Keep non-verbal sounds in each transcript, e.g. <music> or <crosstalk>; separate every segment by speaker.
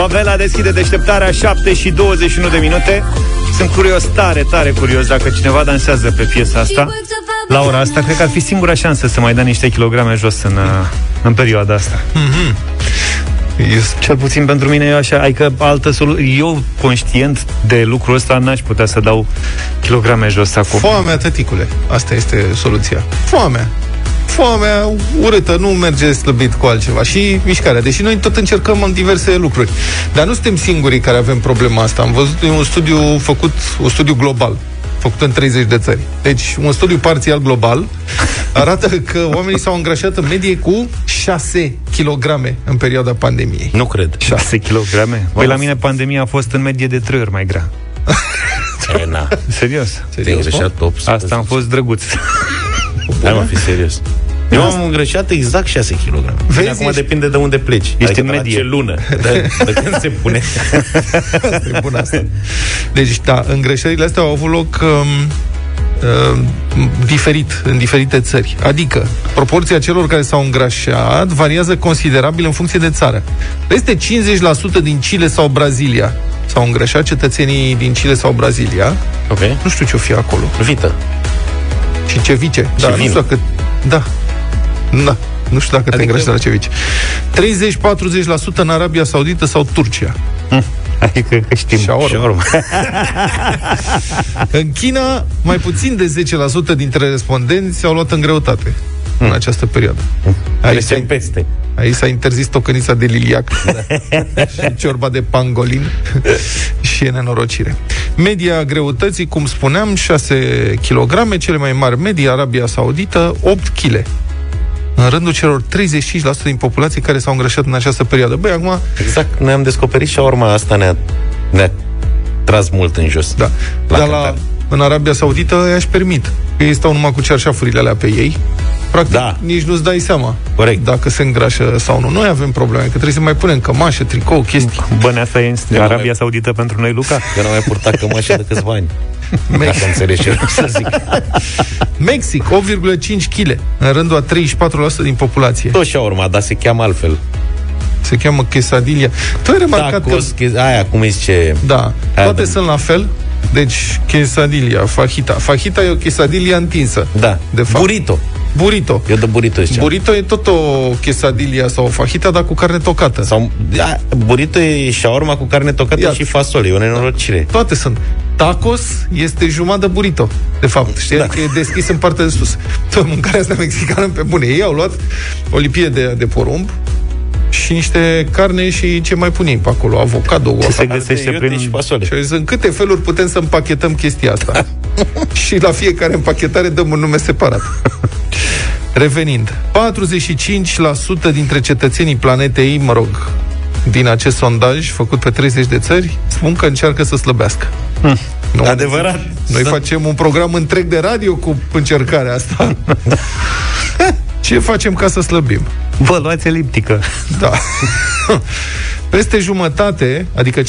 Speaker 1: Favela deschide deșteptarea 7 și 21 de minute. Sunt curios, tare, tare curios dacă cineva dansează pe piesa asta. La ora asta, cred că ar fi singura șansă să mai dea niște kilograme jos în, uh, în perioada asta.
Speaker 2: Mm-hmm.
Speaker 1: Eu, cel puțin pentru mine e așa, adică altă soluție. Eu, conștient de lucrul ăsta, n-aș putea să dau kilograme jos acum.
Speaker 2: Foamea, tăticule. Asta este soluția. Foamea foamea urâtă, nu merge slăbit cu altceva. Și mișcarea. Deși noi tot încercăm în diverse lucruri. Dar nu suntem singurii care avem problema asta. Am văzut un studiu făcut, un studiu global făcut în 30 de țări. Deci, un studiu parțial global arată că oamenii s-au îngrașat în medie cu 6 kg în perioada pandemiei.
Speaker 3: Nu cred.
Speaker 1: 6 kg? Păi la mine pandemia a fost în medie de 3 ori mai grea.
Speaker 3: E, na.
Speaker 1: Serios.
Speaker 3: Serios?
Speaker 1: Asta am fost drăguț.
Speaker 3: Hai mă, fi serios. Eu am îngrășat exact 6 kg. Vezi, acum ești... depinde de unde pleci.
Speaker 1: Ești adică în medie.
Speaker 3: ce lună. De, de când se pune. <laughs>
Speaker 2: asta e bun asta. Deci, da, îngrășările astea au avut loc um, uh, diferit în diferite țări. Adică, proporția celor care s-au îngrașat variază considerabil în funcție de țară. Peste 50% din Chile sau Brazilia s-au îngrășat cetățenii din Chile sau Brazilia.
Speaker 3: Ok.
Speaker 2: Nu știu ce o fi acolo.
Speaker 3: Vită.
Speaker 2: Și cevice. Da, nu știu dacă... Da. Da. Nu știu dacă adică... te îngrăși la cevice. 30-40% în Arabia Saudită sau Turcia.
Speaker 1: Hm. Adică că știm.
Speaker 2: Shawarma. <laughs> în China, mai puțin de 10% dintre respondenți au luat în greutate mm. în această perioadă.
Speaker 3: Mm. Aici s-a, peste.
Speaker 2: aici s-a interzis tocănița de liliac da. <laughs> și ciorba de pangolin <laughs> și e nenorocire. Media greutății, cum spuneam, 6 kg, cele mai mari medii, Arabia Saudită, 8 kg în rândul celor 35% din populație care s-au îngrășat în această perioadă. Băi, acum...
Speaker 3: Exact, noi am descoperit și urma asta ne-a, ne-a tras mult în jos.
Speaker 2: Da, la dar la, în Arabia Saudită i-aș permit. Că ei stau numai cu cearșafurile alea pe ei. Practic, da. nici nu-ți dai seama
Speaker 3: Corect.
Speaker 2: dacă se îngrașă sau nu. Noi avem probleme, că trebuie să mai punem cămașă, tricou, chestii.
Speaker 1: Băneasa e în Arabia mai... Saudită pentru noi, Luca? <laughs>
Speaker 3: Eu nu mai purtat cămașă de câțiva ani. <laughs> Dacă înțelegi ce să zic. <laughs>
Speaker 2: Mexic, 8,5 kg, în rândul a 34% din populație.
Speaker 3: Tot și-a urmat, dar se cheamă altfel.
Speaker 2: Se cheamă quesadilla. Tu ai remarcat
Speaker 3: Tacos, că... Aia, cum zice...
Speaker 2: Da, aia toate de... sunt la fel. Deci, quesadilla, fajita. Fajita e o quesadilla întinsă.
Speaker 3: Da. De fapt. Burrito.
Speaker 2: Burrito.
Speaker 3: Eu de burrito ziceam.
Speaker 2: Burrito e tot o quesadilla sau o fajita, dar cu carne tocată.
Speaker 3: Sau, da, burrito e shawarma cu carne tocată Iată. și fasole. E o nenorocire.
Speaker 2: Da. Toate sunt. Tacos este jumătate burrito, de fapt. Știi? Da. Adică e deschis în partea de sus. Tot mâncarea asta mexicană pe bune. Ei au luat o lipie de, de porumb, și niște carne și ce mai punem pe acolo, avocado,
Speaker 1: ce se găsește prin
Speaker 2: și fasole. Și în câte feluri putem să împachetăm chestia asta. <laughs> <laughs> și la fiecare împachetare dăm un nume separat. Revenind, 45% dintre cetățenii planetei, mă rog, din acest sondaj făcut pe 30 de țări, spun că încearcă să slăbească.
Speaker 3: Hmm. Nu, Adevărat.
Speaker 2: Noi da. facem un program întreg de radio cu încercarea asta. <laughs> Ce facem ca să slăbim?
Speaker 1: Vă luați eliptică.
Speaker 2: Da. <laughs> Peste jumătate, adică 52%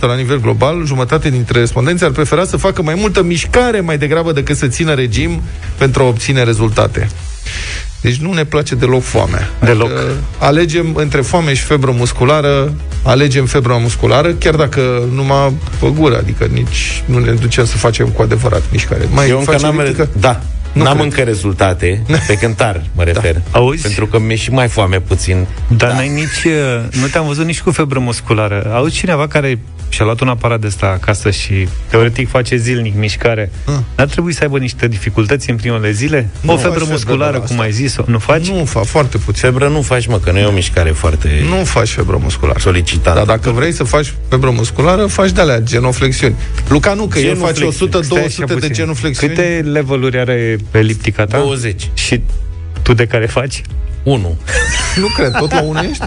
Speaker 2: la nivel global, jumătate dintre respondenți ar prefera să facă mai multă mișcare mai degrabă decât să țină regim pentru a obține rezultate. Deci nu ne place deloc foamea.
Speaker 1: Deloc. Adică
Speaker 2: alegem între foame și febră musculară, alegem febra musculară, chiar dacă numai pe gură, adică nici nu ne ducem să facem cu adevărat mișcare.
Speaker 3: Mai Eu încă n-am... Da, nu N-am cred. încă rezultate, pe cântar mă da. refer.
Speaker 1: Da. Auzi?
Speaker 3: Pentru că mi-e și mai foame puțin.
Speaker 1: Dar da. n-ai nici, uh, nu te-am văzut nici cu febră musculară. Auzi cineva care și-a luat un aparat de ăsta acasă și teoretic face zilnic mișcare, ah. n-ar trebui să aibă niște dificultăți în primele zile? Nu o febră musculară, febră cum ai zis nu faci?
Speaker 2: Nu fac, foarte puțin.
Speaker 3: Febră nu faci, mă, că nu e o mișcare foarte
Speaker 2: Nu faci febră musculară.
Speaker 3: Solicitantă.
Speaker 2: Dar dacă vrei să faci febră musculară, faci de-alea, genoflexiuni. Luca nu, că el face 100-200 de genuflexiuni.
Speaker 1: Câte leveluri are eliptica ta?
Speaker 3: 20.
Speaker 1: Și tu de care faci?
Speaker 3: 1.
Speaker 2: nu cred, tot la 1 ești?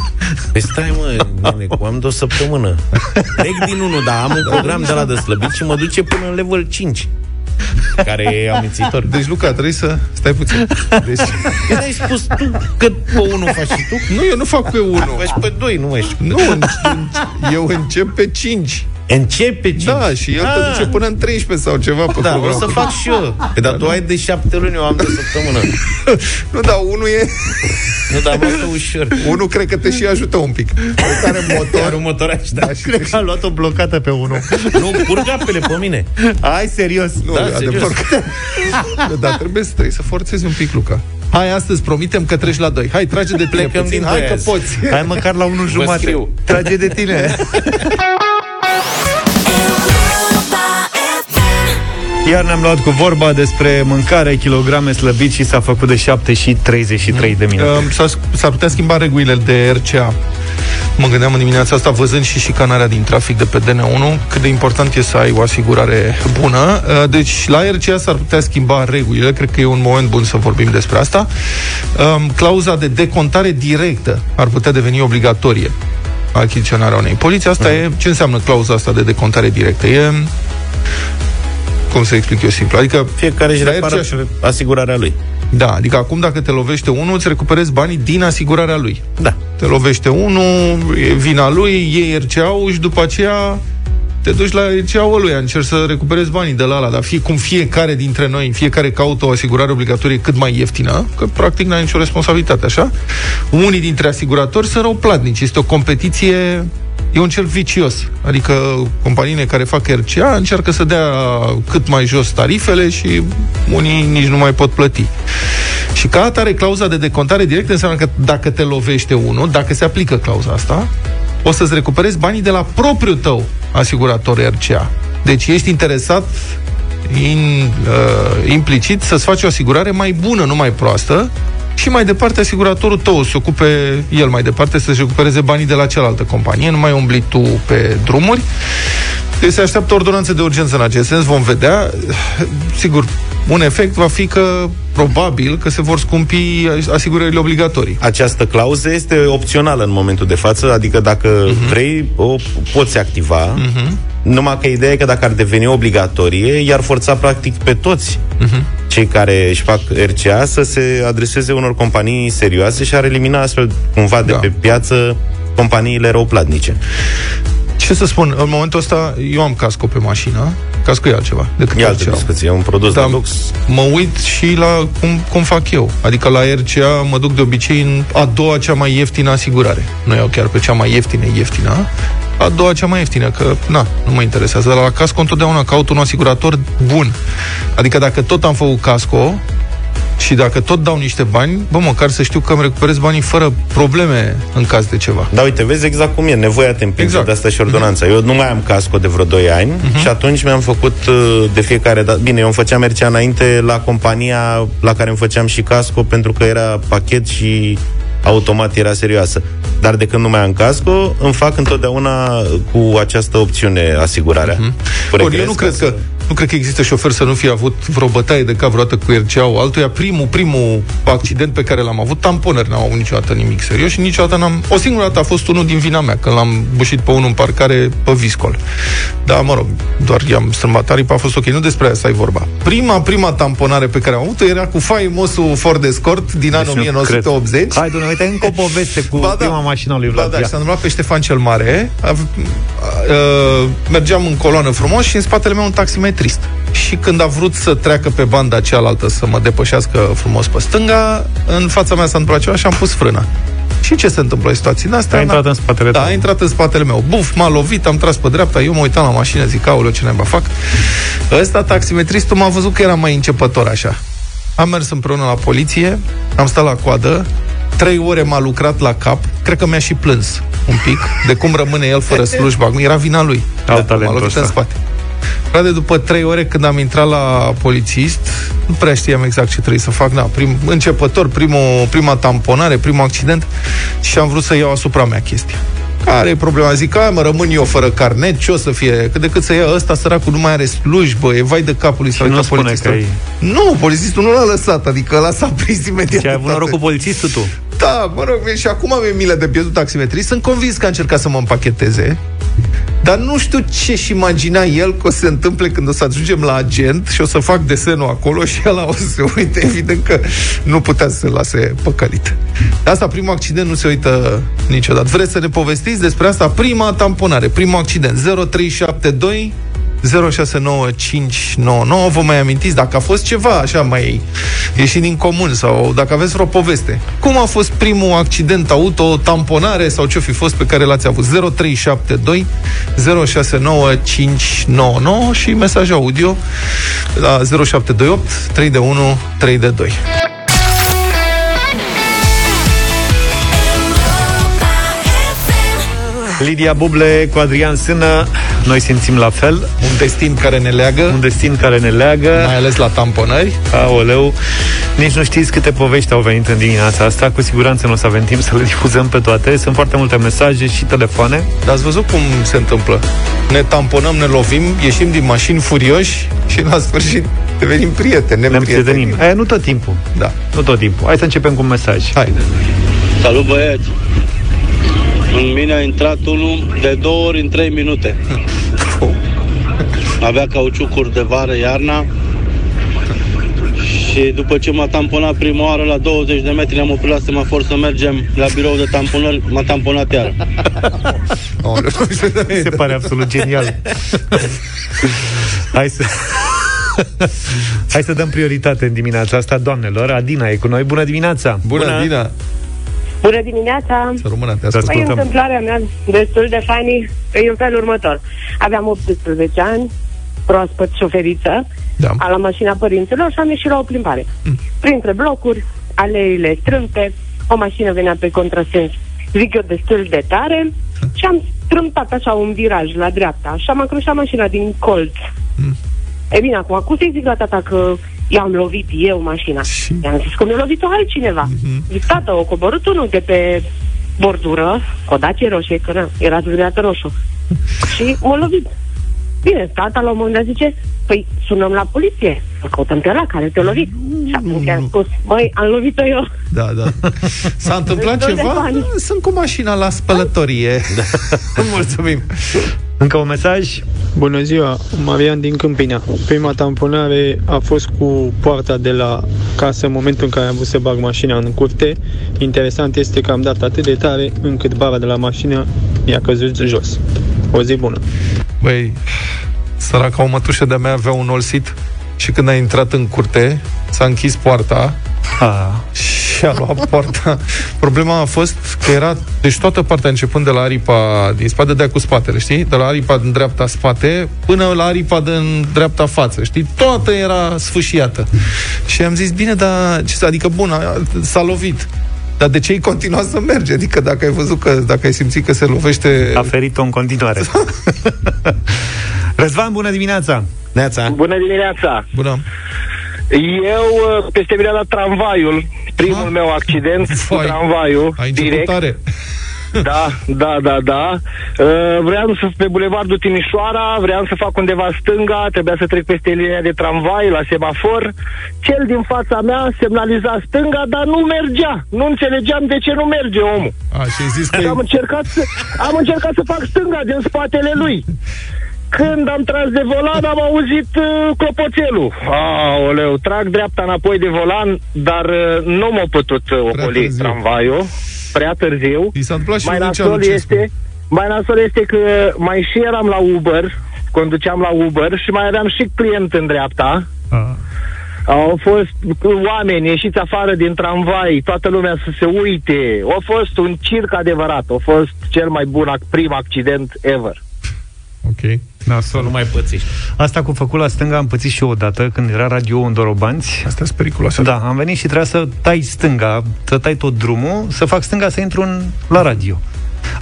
Speaker 3: Păi stai, mă, nene, am de o săptămână. Trec din 1, dar am un program de la de slăbit și mă duce până în level 5 care e amințitor.
Speaker 2: Deci, Luca, trebuie să stai puțin. Deci...
Speaker 3: Când ai spus tu că pe 1 faci și tu?
Speaker 2: Nu, eu nu fac pe 1.
Speaker 3: Faci pe 2, nu mai știu.
Speaker 2: Nu, eu încep pe 5.
Speaker 3: Începe 5.
Speaker 2: Da, și el te duce până în 13 sau ceva pe
Speaker 3: Da, o
Speaker 2: program.
Speaker 3: să fac și eu. <laughs> Păi, dar tu ai de șapte luni, eu am de săptămână. <laughs>
Speaker 2: Nu, dar unul e...
Speaker 3: Nu, dar mă că ușor. <laughs>
Speaker 2: Unul cred că te și ajută un pic. Care
Speaker 3: Iar
Speaker 2: motor.
Speaker 3: un motoraș, da.
Speaker 1: Cred că a luat-o blocată pe unul.
Speaker 3: Nu, curg apele pe mine.
Speaker 1: Ai, serios?
Speaker 2: Nu,
Speaker 3: Da,
Speaker 2: adevăr
Speaker 3: serios.
Speaker 2: că... Dar trebuie să, trebuie să forțezi un pic, Luca. Hai, astăzi promitem că treci la 2. Hai, trage de tine
Speaker 3: Plecăm
Speaker 2: puțin.
Speaker 3: din
Speaker 2: Hai
Speaker 3: doi
Speaker 2: că
Speaker 3: azi.
Speaker 2: poți.
Speaker 1: Hai măcar la unul jumate.
Speaker 3: scriu.
Speaker 1: Trage de tine. Iar ne-am luat cu vorba despre mâncare, kilograme slăbit și s-a făcut de 7 și 33 de minute.
Speaker 2: Um, s-ar, s-ar putea schimba regulile de RCA. Mă gândeam în dimineața asta, văzând și șicanarea din trafic de pe DN1, cât de important e să ai o asigurare bună. Uh, Deci, la RCA s-ar putea schimba regulile. Cred că e un moment bun să vorbim despre asta. Um, Clauza de decontare directă ar putea deveni obligatorie achiziționarea unei poliții. Asta e, ce înseamnă clauza asta de decontare directă? E cum să explic eu simplu? Adică
Speaker 3: Fiecare își
Speaker 2: La
Speaker 3: repară
Speaker 2: RCA
Speaker 3: pe asigurarea lui.
Speaker 2: Da, adică acum dacă te lovește unul, îți recuperezi banii din asigurarea lui.
Speaker 3: Da.
Speaker 2: Te lovește unul, e vina lui, iei RCA-ul și după aceea te duci la RCA-ul lui, încerci să recuperezi banii de la ala, dar fie cum fiecare dintre noi, fiecare caută o asigurare obligatorie cât mai ieftină, că practic n-ai nicio responsabilitate, așa? Unii dintre asiguratori sunt rău platnici, este o competiție E un cerc vicios. Adică companiile care fac RCA încearcă să dea cât mai jos tarifele și unii nici nu mai pot plăti. Și ca atare, clauza de decontare directă înseamnă că dacă te lovește unul, dacă se aplică clauza asta, o să-ți recuperezi banii de la propriul tău asigurator RCA. Deci ești interesat in, uh, implicit să-ți faci o asigurare mai bună, nu mai proastă, și mai departe asiguratorul tău se ocupe el mai departe să-și recupereze banii de la cealaltă companie, nu mai umbli tu pe drumuri. Deci se așteaptă ordonanță de urgență în acest sens, vom vedea. Sigur, un efect va fi că probabil că se vor scumpi asigurările obligatorii.
Speaker 3: Această clauză este opțională în momentul de față, adică dacă uh-huh. vrei, o poți activa, uh-huh. numai că ideea e că dacă ar deveni obligatorie, i-ar forța practic pe toți uh-huh. cei care își fac RCA să se adreseze unor companii serioase și ar elimina astfel cumva de
Speaker 2: Da.
Speaker 3: pe piață companiile răuplatnice.
Speaker 2: Ce să spun, în momentul ăsta eu am casco pe mașină, casco e altceva decât
Speaker 3: E altă
Speaker 2: RCA.
Speaker 3: discuție, e un produs
Speaker 2: Dar
Speaker 3: de lux.
Speaker 2: mă uit și la cum, cum fac eu. Adică la RCA mă duc de obicei în a doua cea mai ieftină asigurare. Nu iau chiar pe cea mai ieftină, ieftină, a doua cea mai ieftină, că na, nu mă interesează. Dar la casco întotdeauna caut un asigurator bun. Adică dacă tot am făcut casco, și dacă tot dau niște bani, bă, măcar să știu că îmi recuperez banii fără probleme în caz de ceva.
Speaker 3: Da, uite, vezi exact cum e, nevoia te împinge
Speaker 2: Exact.
Speaker 3: de asta și ordonanța. Eu nu mai am casco de vreo 2 ani și atunci mi-am făcut uh, de fiecare dată... Bine, eu îmi făceam mercea înainte la compania la care îmi făceam și casco pentru că era pachet și automat era serioasă. Dar de când nu mai am casco, îmi fac întotdeauna cu această opțiune asigurarea. Cu
Speaker 2: Bun, eu
Speaker 3: regres
Speaker 2: nu
Speaker 3: ca
Speaker 2: cred
Speaker 3: să-
Speaker 2: că nu cred că există șofer să nu fie avut vreo bătaie de cap vreodată cu RCA-ul altuia. Primul, primul accident pe care l-am avut, tamponări n-am avut niciodată nimic serios și niciodată n-am... O singură dată a fost unul din vina mea, când l-am bușit pe unul în parcare pe viscol. Da, mă rog, doar i-am strâmbat aripa, a fost ok. Nu despre asta e vorba. Prima, prima tamponare pe care am avut-o era cu faimosul Ford Escort din anul
Speaker 1: Deci nu
Speaker 2: 1980.
Speaker 1: cred. Hai, domnule, uite, încă o poveste cu
Speaker 2: Ba da.
Speaker 1: prima mașină a lui
Speaker 2: Ba
Speaker 1: Vlad.
Speaker 2: da,
Speaker 1: Ia.
Speaker 2: și s-a întâmplat pe Ștefan cel Mare. A, a, a, mergeam în coloană frumos și în spatele meu un taximetrist. Și când a vrut să treacă pe banda cealaltă să mă depășească frumos pe stânga, în fața mea s-a întâmplat ceva și am pus frână. Și ce se întâmplă în situații din astea?
Speaker 1: A intrat
Speaker 2: Na-
Speaker 1: în spatele
Speaker 2: Da,
Speaker 1: tău.
Speaker 2: a intrat în spatele meu. Buf, m-a lovit, am tras pe dreapta, eu mă uitam la mașină, zic, aoleu, ce naiba fac? Ăsta, taximetristul, m-a văzut că era mai începător așa. Am mers împreună la poliție, am stat la coadă, trei ore m-a lucrat la cap, cred că mi-a și plâns un pic, de cum rămâne el fără slujba. Acum Era vina lui.
Speaker 1: Au
Speaker 2: m-a
Speaker 1: talentul
Speaker 2: lovit
Speaker 1: ăsta.
Speaker 2: în spate. Frate, după trei ore când am intrat la polițist, nu prea știam exact ce trebuie să fac. Na, prim, începător, primul, prima tamponare, primul accident și am vrut să iau asupra mea chestia. Care e problema? Zic, a, mă rămân eu fără carnet, ce o să fie? Cât de cât să ia ăsta, săracul, nu mai are slujbă, e vai de capul lui. s-a
Speaker 1: nu
Speaker 2: uitat
Speaker 1: spune
Speaker 2: polițistul.
Speaker 1: că e-
Speaker 2: Nu, polițistul nu l-a lăsat, adică ăla s-a prins imediat.
Speaker 1: Și ai avut
Speaker 2: de
Speaker 1: noroc
Speaker 2: toate.
Speaker 1: cu polițistul tu.
Speaker 2: Da, mă rog, și acum am milă de pierdut taximetrist. Sunt convins că a încercat să mă împacheteze. Dar nu știu ce-și imagina el că o să se întâmple când o să ajungem la agent și o să fac desenul acolo și el o să se uite. Evident că nu putea să se lase păcălit. De asta, primul accident nu se uită niciodată. Vreți să ne povestiți despre asta? Prima tamponare, primul accident. 0372 069599 Vă mai amintiți dacă a fost ceva așa mai ieșit din comun sau dacă aveți vreo poveste. Cum a fost primul accident auto, tamponare sau ce fi fost pe care l-ați avut? 0372 069599 și mesaj audio la 0728 3 de 1 3 de 2.
Speaker 1: Lidia Buble cu Adrian Sână Noi simțim la fel.
Speaker 2: Un destin care ne leagă.
Speaker 1: Un destin care ne leagă.
Speaker 2: Mai ales la tamponări.
Speaker 1: Aoleu. Nici nu știți câte povești au venit în dimineața asta. Cu siguranță nu o să avem timp să le difuzăm pe toate. Sunt foarte multe mesaje și telefoane.
Speaker 2: Dar ați văzut cum se întâmplă? Ne tamponăm, ne lovim Ieșim din mașini furioși Și la sfârșit devenim prieteni Ne,
Speaker 1: ne prietenim. Aia nu tot timpul.
Speaker 2: Da.
Speaker 1: Nu tot timpul. Hai să începem cu un mesaj.
Speaker 2: Hai.
Speaker 4: Salut băieți în mine a intrat unul de două ori în trei minute. <laughs> Avea cauciucuri de vară, iarna, și după ce m-a tamponat prima oară la 20 de metri, am oprit la semafor să mergem la birou de tamponări, m-a tamponat iar. <laughs>
Speaker 1: Se pare absolut genial. Hai să... <laughs> Hai să dăm prioritate în dimineața asta, doamnelor. Adina e cu noi. Bună dimineața!
Speaker 2: Bună, Bună. Adina!
Speaker 5: Bună dimineața!
Speaker 2: Să rămână, te
Speaker 5: ascultăm. Păi, întâmplarea mea destul de funny e în felul următor. Aveam 18 ani, proaspăt șoferiță, da. a la mașina părinților și am ieșit la o plimbare. Mm. Printre blocuri, aleile strâmte, o mașină venea pe contrasens, zic eu, destul de tare mm. și am strâmtat așa un viraj la dreapta și am acroșat mașina din colț. Mm. E bine, acum, cum să-i zic la tata că i-am lovit eu mașina? Și... I-am zis că mi-a lovit-o altcineva. Mm-hmm. Zic, tată, o coborât unul de pe bordură, o dacie roșie, că na, era zângheată roșu. <laughs> și m-a lovit. Bine, tata la un moment dat zice, păi sunăm la poliție, să căutăm pe ăla care te-a lovit. Mm. Și atunci am spus, băi, am lovit-o eu.
Speaker 2: Da, da. <laughs> S-a întâmplat ceva? Sunt cu mașina la spălătorie. Da. <laughs> Mulțumim.
Speaker 1: Încă un mesaj?
Speaker 6: Bună ziua, Marian din Câmpina. Prima tamponare a fost cu poarta de la casă în momentul în care am vrut să bag mașina în curte. Interesant este că am dat atât de tare încât bara de la mașină mi-a căzut jos. O zi bună.
Speaker 2: Băi, săraca o mătușă de-a mea avea un olsit și când a intrat în curte, s-a închis poarta ha. și a luat poarta. Problema a fost că era, deci toată partea începând de la aripa din spate, de cu spatele, știi? De la aripa din dreapta spate până la aripa din dreapta față, știi? Toată era sfâșiată. Și am zis, bine, dar ce adică bun, s-a lovit. Dar de ce ai continuat să merge? Adică dacă ai văzut că, dacă ai simțit că se lovește...
Speaker 1: A ferit-o în continuare. <laughs> Răzvan, bună dimineața!
Speaker 2: Neața.
Speaker 7: Bună dimineața!
Speaker 2: Bună!
Speaker 7: Eu, uh, peste mine la tramvaiul, primul ha? meu accident Fai, cu tramvaiul,
Speaker 2: ai
Speaker 7: direct.
Speaker 2: Tare.
Speaker 7: Da, da, da, da. Uh, vreau să pe bulevardul Timișoara, vreau să fac undeva stânga, trebuia să trec peste linia de tramvai la semafor. Cel din fața mea semnaliza stânga, dar nu mergea. Nu înțelegeam de ce nu merge omul.
Speaker 2: A, și zis că...
Speaker 7: Am încercat, să, am încercat să fac stânga din spatele lui. Când am tras de volan, am auzit uh, clopoțelul. Aoleu, trag dreapta înapoi de volan, dar uh, nu m-a putut uh, ocoli tramvaiul prea târziu.
Speaker 2: I s-a întâmplat și
Speaker 7: mai nasol este, mai nasol este că mai și eram la Uber, conduceam la Uber și mai aveam și client în dreapta. Ah. Au fost oameni ieșiți afară din tramvai, toată lumea să se uite. A fost un circ adevărat. A fost cel mai bun prim accident ever.
Speaker 2: Ok.
Speaker 1: Să nu mai pățești. Asta cu făcut la stânga am pățit și eu odată când era radio în Dorobanți.
Speaker 2: Asta e periculoasă.
Speaker 1: Da, am venit și trebuia să tai stânga, să tai tot drumul, să fac stânga să intru în, la radio.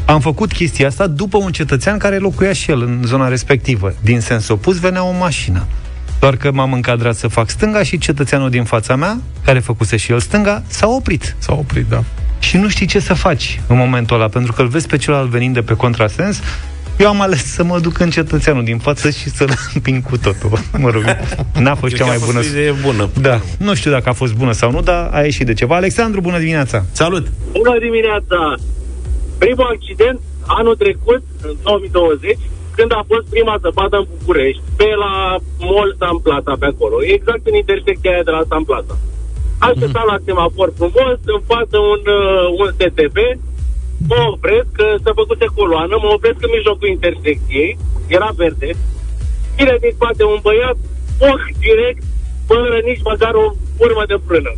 Speaker 1: Am făcut chestia asta după un cetățean care locuia și el în zona respectivă. Din sens opus venea o mașină. Doar că m-am încadrat să fac stânga și cetățeanul din fața mea, care făcuse și el stânga, s-a oprit.
Speaker 2: S-a oprit, da.
Speaker 1: Și nu știi ce să faci în momentul ăla, pentru că îl vezi pe celălalt venind de pe contrasens eu am ales să mă duc în cetățeanul din față și să-l împing cu totul. Mă rog, n-a fost cea mai bună.
Speaker 3: Fost idee bună.
Speaker 1: Da, nu știu dacă a fost bună sau nu, dar a ieșit de ceva. Alexandru, bună dimineața!
Speaker 3: Salut!
Speaker 8: Bună dimineața! Primul accident, anul trecut, în 2020, când a fost prima zăpadă în București, pe la Mall San Plata, pe acolo, exact în intersecția aia de la San Plata. Așteptam mm-hmm. la semafor frumos, în față un, uh, un STB, mă opresc, că s-a făcut coloană, mă opresc în mijlocul intersecției, era verde, vine din spate un băiat, foc direct, fără nici măcar o urmă de frână.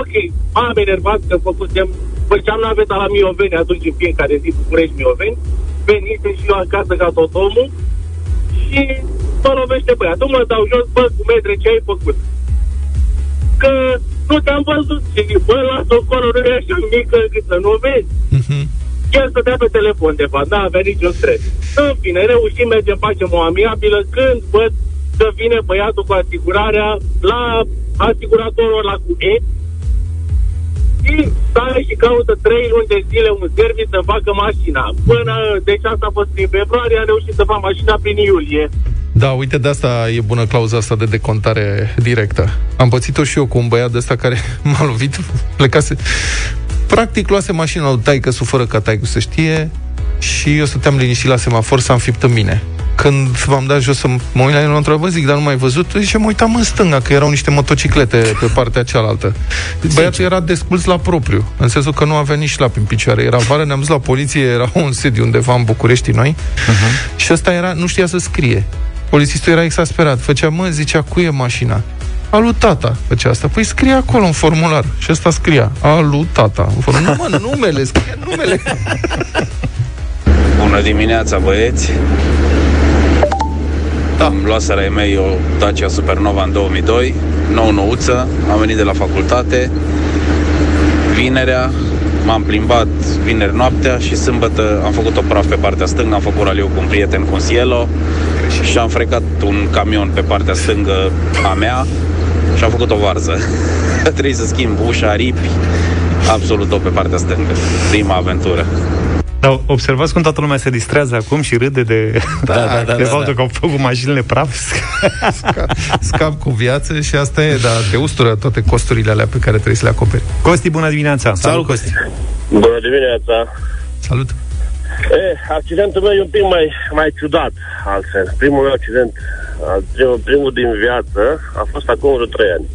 Speaker 8: Ok, am enervat că făcusem, făceam naveta la Mioveni atunci în fiecare zi București Mioveni, venise și eu acasă ca tot omul și mă lovește băiatul, mă dau jos, bă, cu metre, ce ai făcut? Că nu te-am văzut și bă, lasă o acolo, nu e așa mică încât să nu vezi. Uh-huh. El stătea pe telefon, de fapt, n-a avea niciun stres. În fine, reușim, mergem, facem o amiabilă, când văd că vine băiatul cu asigurarea la asiguratorul ăla cu E, și stai și caută trei luni de zile un serviciu să facă mașina. Până, deci asta a fost prin februarie, a reușit să facă mașina prin iulie.
Speaker 2: Da, uite, de asta e bună clauza asta de decontare directă. Am pățit-o și eu cu un băiat de ăsta care <laughs> m-a lovit, plecase... Practic luase mașina lui taică fără ca taică să știe și eu stăteam liniștit la semafor să am fipt în mine când v-am dat jos să mă uit la el, mă întreabă, zic, dar nu mai văzut? Și mă uitam în stânga, că erau niște motociclete pe partea cealaltă. Băiatul era desculț la propriu, în sensul că nu avea nici la în picioare. Era vară, ne-am dus la poliție, era <laughs> un sediu undeva în București noi, uh-huh. și ăsta era, nu știa să scrie. Polițistul era exasperat. Făcea, mă, zicea, cu e mașina? Alu tata făcea asta. Păi scrie acolo în formular. Și ăsta scria. Alu tata. În formular. Nu, mă, numele, scrie numele.
Speaker 9: Bună dimineața, băieți. Da. Am luat la ei mei o Dacia Supernova în 2002, nou nouță, am venit de la facultate, vinerea, m-am plimbat vineri noaptea și sâmbătă am făcut o praf pe partea stângă, am făcut raliu cu un prieten cu un Cielo și am frecat un camion pe partea stângă a mea și am făcut o varză. <laughs> Trebuie să schimb ușa, ripi, absolut tot pe partea stângă. Prima aventură.
Speaker 1: Dar observați cum toată lumea se distrează acum și râde de,
Speaker 2: da, da, <laughs> da,
Speaker 1: de
Speaker 2: da,
Speaker 1: faptul
Speaker 2: da.
Speaker 1: că au făcut mașinile praf.
Speaker 2: Scap, scap cu viață și asta e, dar te ustură toate costurile alea pe care trebuie să le acoperi.
Speaker 1: Costi, bună dimineața!
Speaker 2: Salut, Costi!
Speaker 8: Bună dimineața!
Speaker 2: Salut!
Speaker 8: Eh, accidentul meu e un pic mai, mai ciudat, altfel. Primul meu accident, primul, primul din viață, a fost acum vreo 3 ani.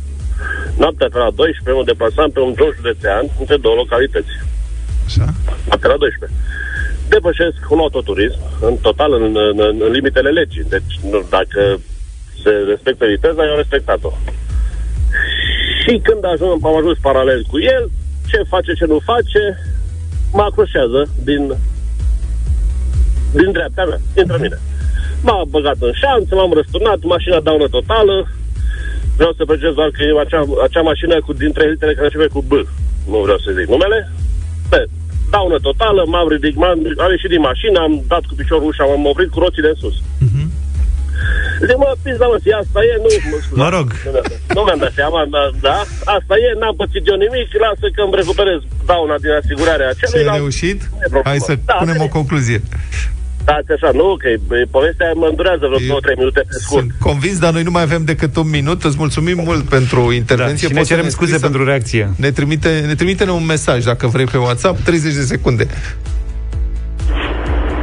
Speaker 8: Noaptea pe la 12 mă deplasam pe un drum județean între două localități.
Speaker 2: Așa?
Speaker 8: Noaptea la 12. Depășesc un autoturism, în total în, în, în, în limitele legii. Deci, nu, dacă se respectă viteza, eu am respectat-o. Și când ajung, am ajuns paralel cu el, ce face, ce nu face, mă acroșează din din dreapta mea, dintre mine. M-a băgat în șanță, m-am răsturnat, mașina daună totală. Vreau să precizez doar că e acea, acea mașină cu dintre litere care începe cu B. Nu vreau să zic numele. Pe, daună totală, m-am ridicat, m-am, am ieșit din mașină, am dat cu piciorul ușa, m-am oprit cu roțile în sus. Uh-huh. Zic, mă, pizda, mă, asta e, nu... Mă,
Speaker 1: mă rog.
Speaker 8: Nu mi-am dat seama, da, da, asta e, n-am pățit eu nimic, lasă că îmi recuperez dauna din asigurarea acelui.
Speaker 2: Ce ai reușit? Hai să da, punem o concluzie.
Speaker 8: Stați așa, nu, că povestea mă îndurează vreo 2-3 minute pe scurt. Sunt
Speaker 2: convins, dar noi nu mai avem decât un minut. Îți mulțumim mult pentru intervenție.
Speaker 1: Da, și ne cerem scuze pentru reacție.
Speaker 2: Ne trimite, ne trimite un mesaj, dacă vrei, pe WhatsApp, 30 de secunde.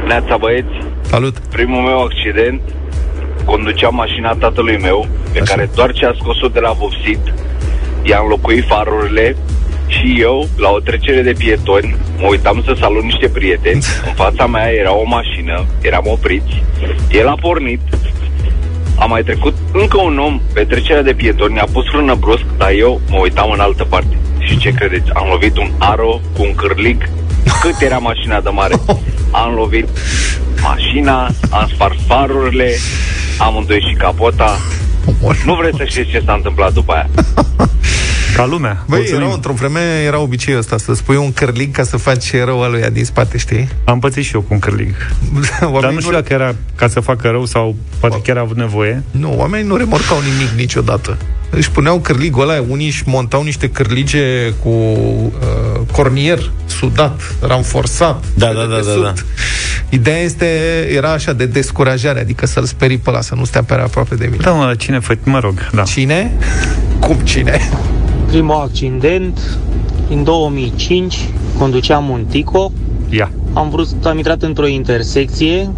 Speaker 9: Neața, băieți.
Speaker 2: Salut.
Speaker 9: Primul meu accident, conduceam mașina tatălui meu, pe așa. care doar ce a scos-o de la vopsit, i-a înlocuit farurile și eu, la o trecere de pietoni, mă uitam să salut niște prieteni. <laughs> În fața mea era o mașină, eram opriți. El a pornit, a mai trecut încă un om pe trecerea de pietoni, a pus frână brusc, dar eu mă uitam în altă parte. Și ce credeți? Am lovit un aro cu un cârlig. Cât era mașina de mare? <laughs> Am lovit mașina, am spart farurile, am îndoit și capota. Nu vreți să știți ce s-a întâmplat după aia. <laughs>
Speaker 1: Ca lumea.
Speaker 2: Băi, era, într-o vreme era obiceiul ăsta Să spui un cârlig ca să faci rău aluia din spate, știi?
Speaker 1: Am pățit și eu cu un cârlig <laughs> Dar nu știu dacă era ca să facă rău Sau poate chiar a avut nevoie
Speaker 2: Nu, oamenii nu remorcau nimic niciodată își puneau cârligul ăla, unii își montau niște cârlige cu uh, cornier sudat, ranforsat.
Speaker 3: Da, da, da, da, da.
Speaker 2: Ideea este, era așa de descurajare, adică să-l sperii pe ăla, să nu stea pe aproape de mine.
Speaker 1: Da, mă, cine fă, mă rog, da.
Speaker 2: Cine? Cum cine?
Speaker 10: Primul accident în 2005, conduceam un Tico.
Speaker 1: Ia.
Speaker 10: Am vrut, am intrat într-o intersecție,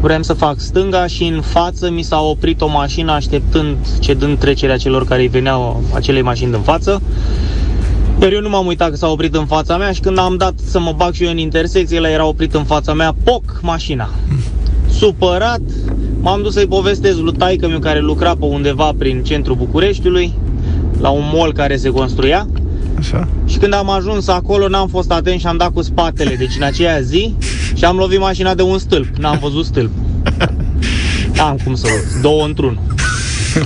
Speaker 10: vrem să fac stânga și în față mi s-a oprit o mașină așteptând, cedând trecerea celor care îi veneau acelei mașini din față. Iar eu nu m-am uitat că s-a oprit în fața mea și când am dat să mă bag și eu în intersecție, el era oprit în fața mea, poc, mașina. Supărat, m-am dus să-i povestesc lui taică meu care lucra pe undeva prin centrul Bucureștiului, la un mall care se construia.
Speaker 2: Așa.
Speaker 10: Și când am ajuns acolo, n-am fost atent și am dat cu spatele, deci în aceea zi, și am lovit mașina de un stâlp. N-am văzut stâlp. <laughs> N-am cum să văd. Două într-unul.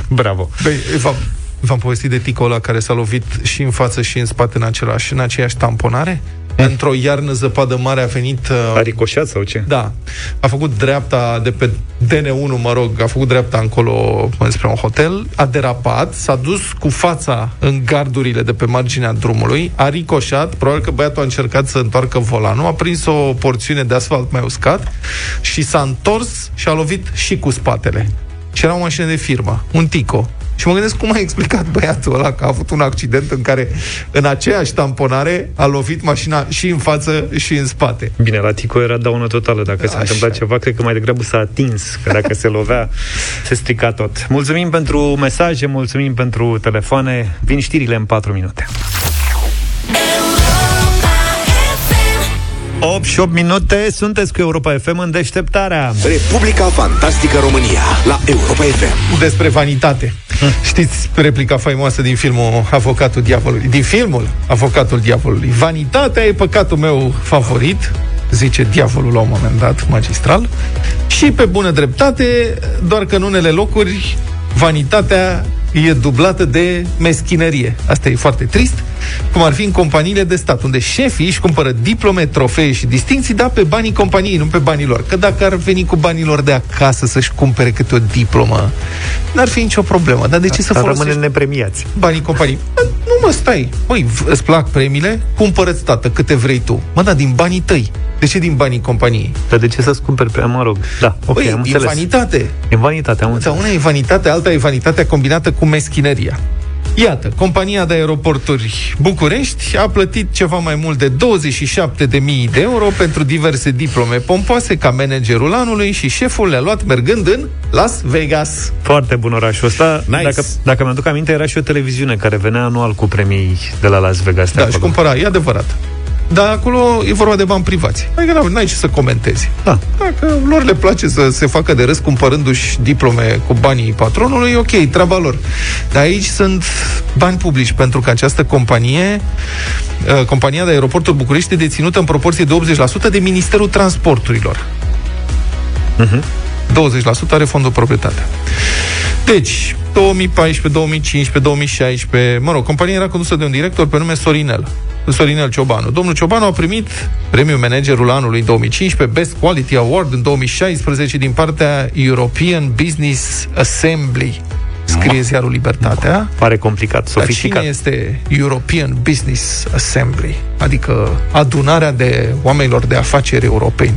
Speaker 1: Bravo.
Speaker 2: Băi, v-am, v-am povestit de ticul ăla care s-a lovit și în față și în spate în același, în aceeași tamponare? <laughs> Într-o iarnă zăpadă mare a venit... Uh,
Speaker 1: A ricoșat sau ce?
Speaker 2: Da. A făcut dreapta de pe DN1, mă rog, a făcut dreapta încolo spre un hotel, a derapat, s-a dus cu fața în gardurile de pe marginea drumului, a ricoșat, probabil că băiatul a încercat să întoarcă volanul, a prins o porțiune de asfalt mai uscat și s-a întors și a lovit și cu spatele. Și era o mașină de firmă, un Tico. Și mă gândesc cum a explicat băiatul ăla că a avut un accident în care în aceeași tamponare a lovit mașina și în față și în spate.
Speaker 1: Bine, la Tico era daună totală. Dacă s-a întâmplat ceva, cred că mai degrabă s-a atins. Că dacă se lovea, se strica tot. Mulțumim pentru mesaje, mulțumim pentru telefoane. Vin știrile în 4 minute. 8 și 8 minute, sunteți cu Europa FM în deșteptarea.
Speaker 11: Republica Fantastică România la Europa FM.
Speaker 2: Despre vanitate. <laughs> Știți replica faimoasă din filmul Avocatul Diavolului? Din filmul Avocatul Diavolului. Vanitatea e păcatul meu favorit, zice diavolul la un moment dat, magistral. Și pe bună dreptate, doar că în unele locuri vanitatea e dublată de meschinărie. Asta e foarte trist, cum ar fi în companiile de stat, unde șefii își cumpără diplome, trofee și distinții, dar pe banii companiei, nu pe banii lor. Că dacă ar veni cu banii lor de acasă să-și cumpere câte o diplomă, n-ar fi nicio problemă. Dar de ce să folosești
Speaker 1: rămâne nepremiați.
Speaker 2: banii companiei? Bă, Nu mă, stai. Măi, v- îți plac premiile? Cumpără-ți, tată, câte vrei tu. Mă, da, din banii tăi. De ce din banii companiei?
Speaker 1: Dar de ce să-ți cumperi pe mă rog? Da, ok,
Speaker 2: Păi,
Speaker 1: am
Speaker 2: din
Speaker 1: înțeles.
Speaker 2: vanitate.
Speaker 1: Din vanitate, am
Speaker 2: Da,
Speaker 1: înțeles.
Speaker 2: una e vanitatea, alta e vanitatea combinată cu meschinăria. Iată, compania de aeroporturi București a plătit ceva mai mult de 27.000 de euro pentru diverse diplome pompoase ca managerul anului și șeful le-a luat mergând în Las Vegas.
Speaker 1: Foarte bun orașul ăsta.
Speaker 2: Nice.
Speaker 1: Dacă, dacă mi-aduc aminte, era și o televiziune care venea anual cu premii de la Las Vegas. de
Speaker 2: Da, și
Speaker 1: acolo.
Speaker 2: cumpăra, e adevărat. Dar acolo e vorba de bani privați. Adică n- n-ai ce să comentezi.
Speaker 1: Da.
Speaker 2: Dacă lor le place să se facă de râs cumpărându-și diplome cu banii patronului, ok, treaba lor. Dar aici sunt bani publici, pentru că această companie, uh, compania de aeroporturi București, e deținută în proporție de 80% de Ministerul Transporturilor.
Speaker 1: Mhm.
Speaker 2: 20% are fondul proprietate. Deci, 2014, 2015, 2016, mă rog, compania era condusă de un director pe nume Sorinel. Sorinel Ciobanu. Domnul Ciobanu a primit premiul managerul anului 2015, Best Quality Award în 2016 din partea European Business Assembly. Scrie ziarul Libertatea.
Speaker 1: Pare complicat,
Speaker 2: Dar
Speaker 1: sofisticat.
Speaker 2: cine este European Business Assembly? Adică adunarea de oamenilor de afaceri europeni.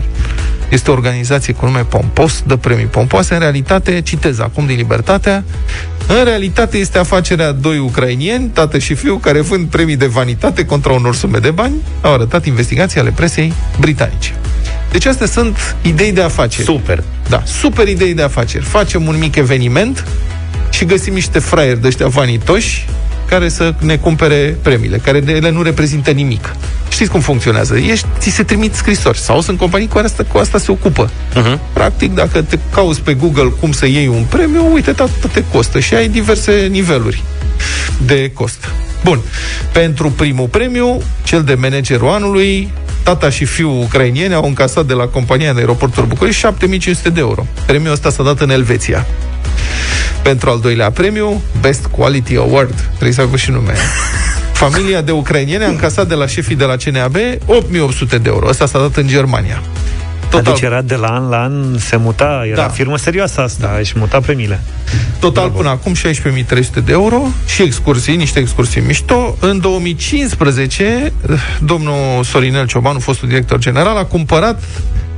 Speaker 2: Este o organizație cu nume pompos, dă premii pompoase. În realitate, citez acum din Libertatea, în realitate este afacerea doi ucrainieni, tată și fiu, care vând premii de vanitate contra unor sume de bani, au arătat investigații ale presei britanice. Deci astea sunt idei de afaceri.
Speaker 1: Super.
Speaker 2: Da, super idei de afaceri. Facem un mic eveniment și găsim niște fraieri de ăștia vanitoși care să ne cumpere premiile, care de ele nu reprezintă nimic. Știți cum funcționează? Ești, ți se trimit scrisori sau sunt companii cu asta, cu asta se ocupă.
Speaker 3: Uh-huh.
Speaker 2: Practic, dacă te cauți pe Google cum să iei un premiu, uite, atât te costă și ai diverse niveluri de cost. Bun. Pentru primul premiu, cel de managerul anului, tata și fiul ucrainieni au încasat de la compania de aeroporturi București 7500 de euro. Premiul ăsta s-a dat în Elveția. Pentru al doilea premiu, Best Quality Award, trebuie să aibă și nume. <laughs> Familia de ucrainieni a încasat de la șefii de la CNAB 8800 de euro. Ăsta s-a dat în Germania.
Speaker 1: Total. Deci era de la an la an, se muta, era
Speaker 2: Da.
Speaker 1: da. firmă serioasă asta, da. își muta premiile.
Speaker 2: Total până acum 16.300 de euro și excursii, niște excursii mișto. În 2015, domnul Sorinel Ciobanu, fostul director general, a cumpărat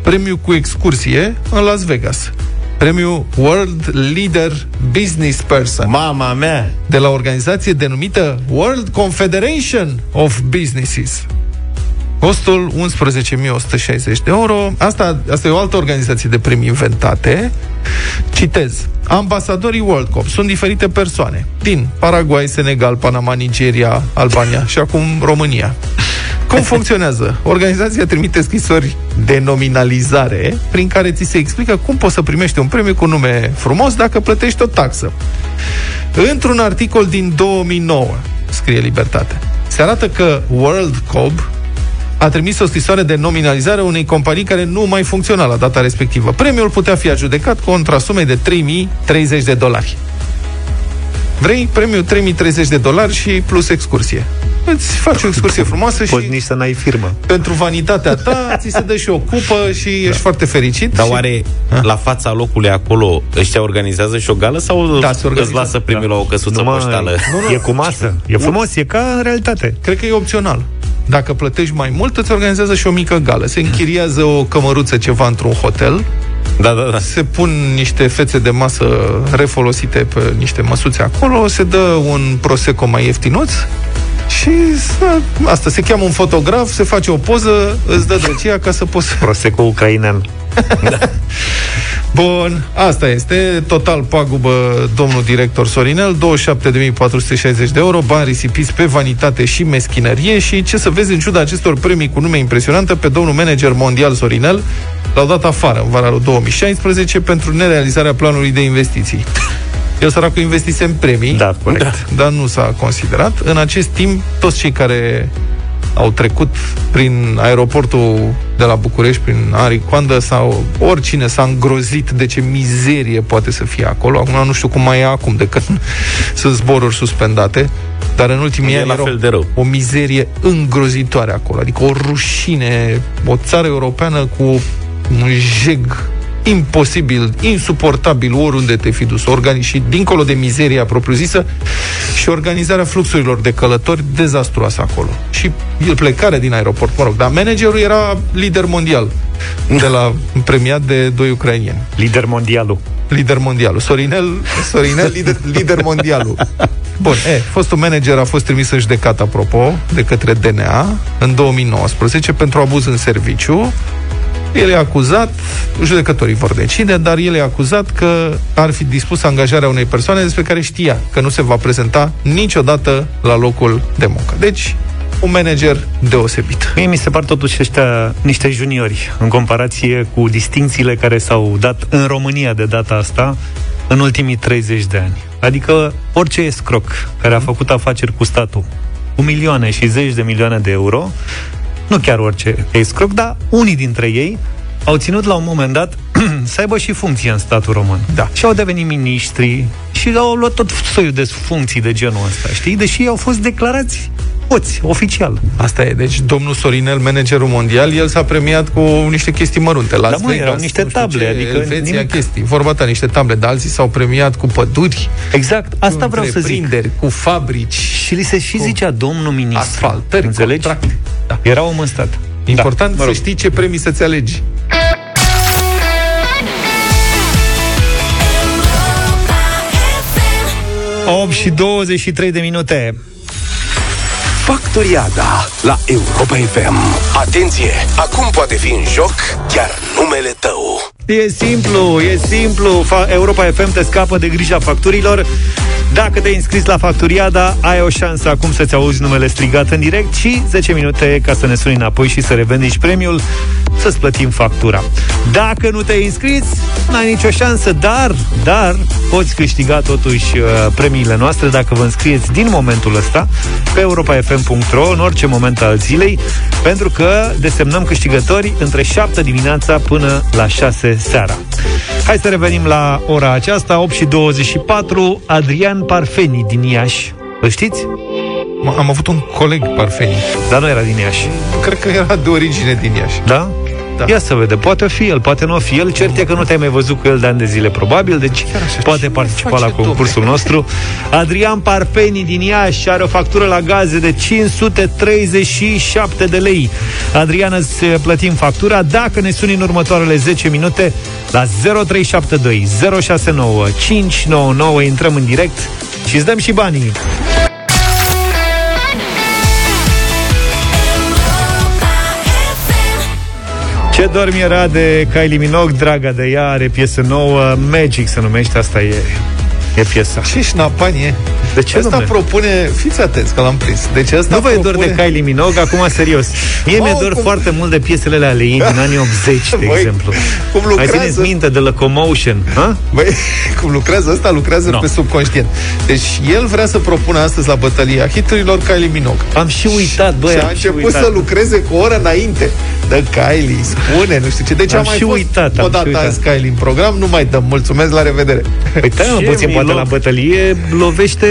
Speaker 2: premiul cu excursie în Las Vegas. Premiul World Leader Business Person.
Speaker 3: Mama mea!
Speaker 2: De la o organizație denumită World Confederation of Businesses. Costul 11.160 de euro. Asta, asta e o altă organizație de primi inventate. Citez. Ambasadorii World Cup sunt diferite persoane din Paraguay, Senegal, Panama, Nigeria, Albania și acum România. Cum funcționează? Organizația trimite scrisori de nominalizare prin care ți se explică cum poți să primești un premiu cu nume frumos dacă plătești o taxă. Într-un articol din 2009, scrie Libertate, se arată că World Cob a trimis o scrisoare de nominalizare unei companii care nu mai funcționa la data respectivă. Premiul putea fi adjudecat contra sumei de 3030 de dolari. Vrei premiu 3030 de dolari și plus excursie. Îți faci o excursie <laughs> frumoasă
Speaker 1: Poți
Speaker 2: și
Speaker 1: nici să n-ai firmă.
Speaker 2: pentru vanitatea ta ți se dă și o cupă și da. ești foarte fericit.
Speaker 3: Dar
Speaker 2: și...
Speaker 3: oare la fața locului acolo ăștia organizează și o gală sau
Speaker 2: Da, se
Speaker 3: îți
Speaker 2: organizează.
Speaker 3: lasă primul la o căsuță
Speaker 1: Numai-
Speaker 3: poștală?
Speaker 2: Nu, nu.
Speaker 1: E cu masă. E frumos, e ca în realitate.
Speaker 2: Cred că e opțional. Dacă plătești mai mult, îți organizează și o mică gală. Se închiriază o cămăruță ceva într-un hotel,
Speaker 3: Da, da, da.
Speaker 2: se pun niște fețe de masă refolosite pe niște măsuțe acolo, se dă un prosecco mai ieftinuț și să- asta, se cheamă un fotograf, se face o poză, îți dă drăcia ca să poți... <laughs>
Speaker 1: Prosecco ucrainean. <laughs>
Speaker 2: Bun, asta este, total pagubă domnul director Sorinel, 27.460 de euro, bani risipiți pe vanitate și meschinărie și ce să vezi în ciuda acestor premii cu nume impresionante pe domnul manager mondial Sorinel, l-au dat afară în vara lui 2016 pentru nerealizarea planului de investiții. El săracul investise în premii,
Speaker 1: Da, corect. Da.
Speaker 2: dar nu s-a considerat. În acest timp, toți cei care au trecut prin aeroportul de la București, prin Aricoandă sau oricine s-a îngrozit de ce mizerie poate să fie acolo. Acum nu știu cum mai e acum, de când <laughs> sunt zboruri suspendate, dar în ultimii
Speaker 3: E
Speaker 2: ani
Speaker 3: la
Speaker 2: era
Speaker 3: fel de rău.
Speaker 2: o mizerie îngrozitoare acolo, adică o rușine, o țară europeană cu un jeg imposibil, insuportabil oriunde te fi dus. Organi- și dincolo de mizeria propriu-zisă și organizarea fluxurilor de călători dezastruoasă acolo. Și plecarea din aeroport, mă rog, dar managerul era lider mondial de la premiat de doi ucrainieni.
Speaker 1: Lider mondialul.
Speaker 2: Lider mondialul. Sorinel, Sorinel lider, lider mondialul. Bun, e, fostul manager a fost trimis în judecată, apropo, de către DNA în 2019 pentru abuz în serviciu. El e acuzat, judecătorii vor decide, dar el e acuzat că ar fi dispus angajarea unei persoane despre care știa că nu se va prezenta niciodată la locul de muncă. Deci, un manager deosebit.
Speaker 1: Mie mi se par totuși ăștia niște juniori în comparație cu distințiile care s-au dat în România de data asta în ultimii 30 de ani. Adică orice escroc care a făcut afaceri cu statul cu milioane și zeci de milioane de euro, nu chiar orice escroc, dar unii dintre ei au ținut la un moment dat <clears throat> să aibă și funcție în statul român.
Speaker 2: Da.
Speaker 1: Și au devenit miniștri și au luat tot soiul de funcții de genul ăsta, știi? Deși ei au fost declarați hoți, oficial.
Speaker 2: Asta e, deci domnul Sorinel, managerul mondial, el s-a premiat cu niște chestii mărunte. Las
Speaker 1: Da, mă,
Speaker 2: Vegas,
Speaker 1: erau niște
Speaker 2: nu știu
Speaker 1: table,
Speaker 2: ce,
Speaker 1: adică
Speaker 2: Elveția,
Speaker 1: nimic.
Speaker 2: chestii. Vorba ta, niște table, dar alții s-au premiat cu păduri,
Speaker 1: Exact, asta
Speaker 2: cu
Speaker 1: vreau să zic.
Speaker 2: întreprinderi, cu fabrici,
Speaker 1: Și li se și zicea domnul ministru.
Speaker 2: asfaltări,
Speaker 1: Înțelegi?
Speaker 2: contracte. Da.
Speaker 1: Era om în stat.
Speaker 2: Important
Speaker 1: mă
Speaker 2: să
Speaker 1: rog.
Speaker 2: știi ce premii să-ți alegi.
Speaker 12: FM.
Speaker 1: 8 și 23 de minute.
Speaker 11: Factoriada la Europa FM. Atenție! Acum poate fi în joc chiar numele tău.
Speaker 1: E simplu, e simplu. Fa- Europa FM te scapă de grija facturilor. Dacă te-ai înscris la Facturiada, ai o șansă acum să-ți auzi numele strigat în direct și 10 minute ca să ne suni înapoi și să revendici premiul, să-ți plătim factura. Dacă nu te-ai înscris, n-ai nicio șansă, dar, dar, poți câștiga totuși uh, premiile noastre dacă vă înscrieți din momentul ăsta pe europafm.ro în orice moment al zilei, pentru că desemnăm câștigători între 7 dimineața până la 6 seara. Hai să revenim la ora aceasta, 8 și 24, Adrian Parfeni din Iași. Îl știți?
Speaker 2: M- Am avut un coleg parfeni.
Speaker 1: Dar nu era din Iași.
Speaker 2: Cred că era de origine din Iași.
Speaker 1: Da? Da. Ia să vedem, poate fi el, poate nu fi. El Cert e că nu te-ai mai văzut cu el de ani de zile Probabil, deci poate participa
Speaker 2: face,
Speaker 1: la concursul nostru. Adrian Parfeni din Iași Are o factură la gaze de 537 de lei. Adrian, îți plătim factura. Dacă ne suni în următoarele 10 minute La 0372 069 599 Intrăm în direct și îți dăm și banii Ce dormi era de Kylie Minogue, draga de ea, are piesă nouă, Magic se numește, asta e E piesa.
Speaker 2: Ce șnapanie?
Speaker 1: De ce,
Speaker 2: Asta domne? propune, fiți atenți că l-am prins. Deci asta
Speaker 1: nu vă
Speaker 2: propune...
Speaker 1: e dor de Kylie Minogue, acum serios. Mie mi-e dor cum... foarte mult de piesele ale ei din anii 80, de Băi, exemplu.
Speaker 2: Cum lucrează?
Speaker 1: Mai țineți minte de Locomotion, ha?
Speaker 2: Băi, <laughs> cum lucrează asta, lucrează no. pe subconștient. Deci el vrea să propună astăzi la bătălia hiturilor Kylie Minogue.
Speaker 1: Am și uitat, băi,
Speaker 2: și a început uitat. să lucreze cu o oră înainte. Dă Kylie, spune, nu știu ce. Deci
Speaker 1: am,
Speaker 2: am mai
Speaker 1: și
Speaker 2: fost
Speaker 1: uitat,
Speaker 2: o dată azi Kylie în program, nu mai dăm. Mulțumesc, la revedere.
Speaker 1: Păi mă, <laughs> puțin, poate la bătălie lovește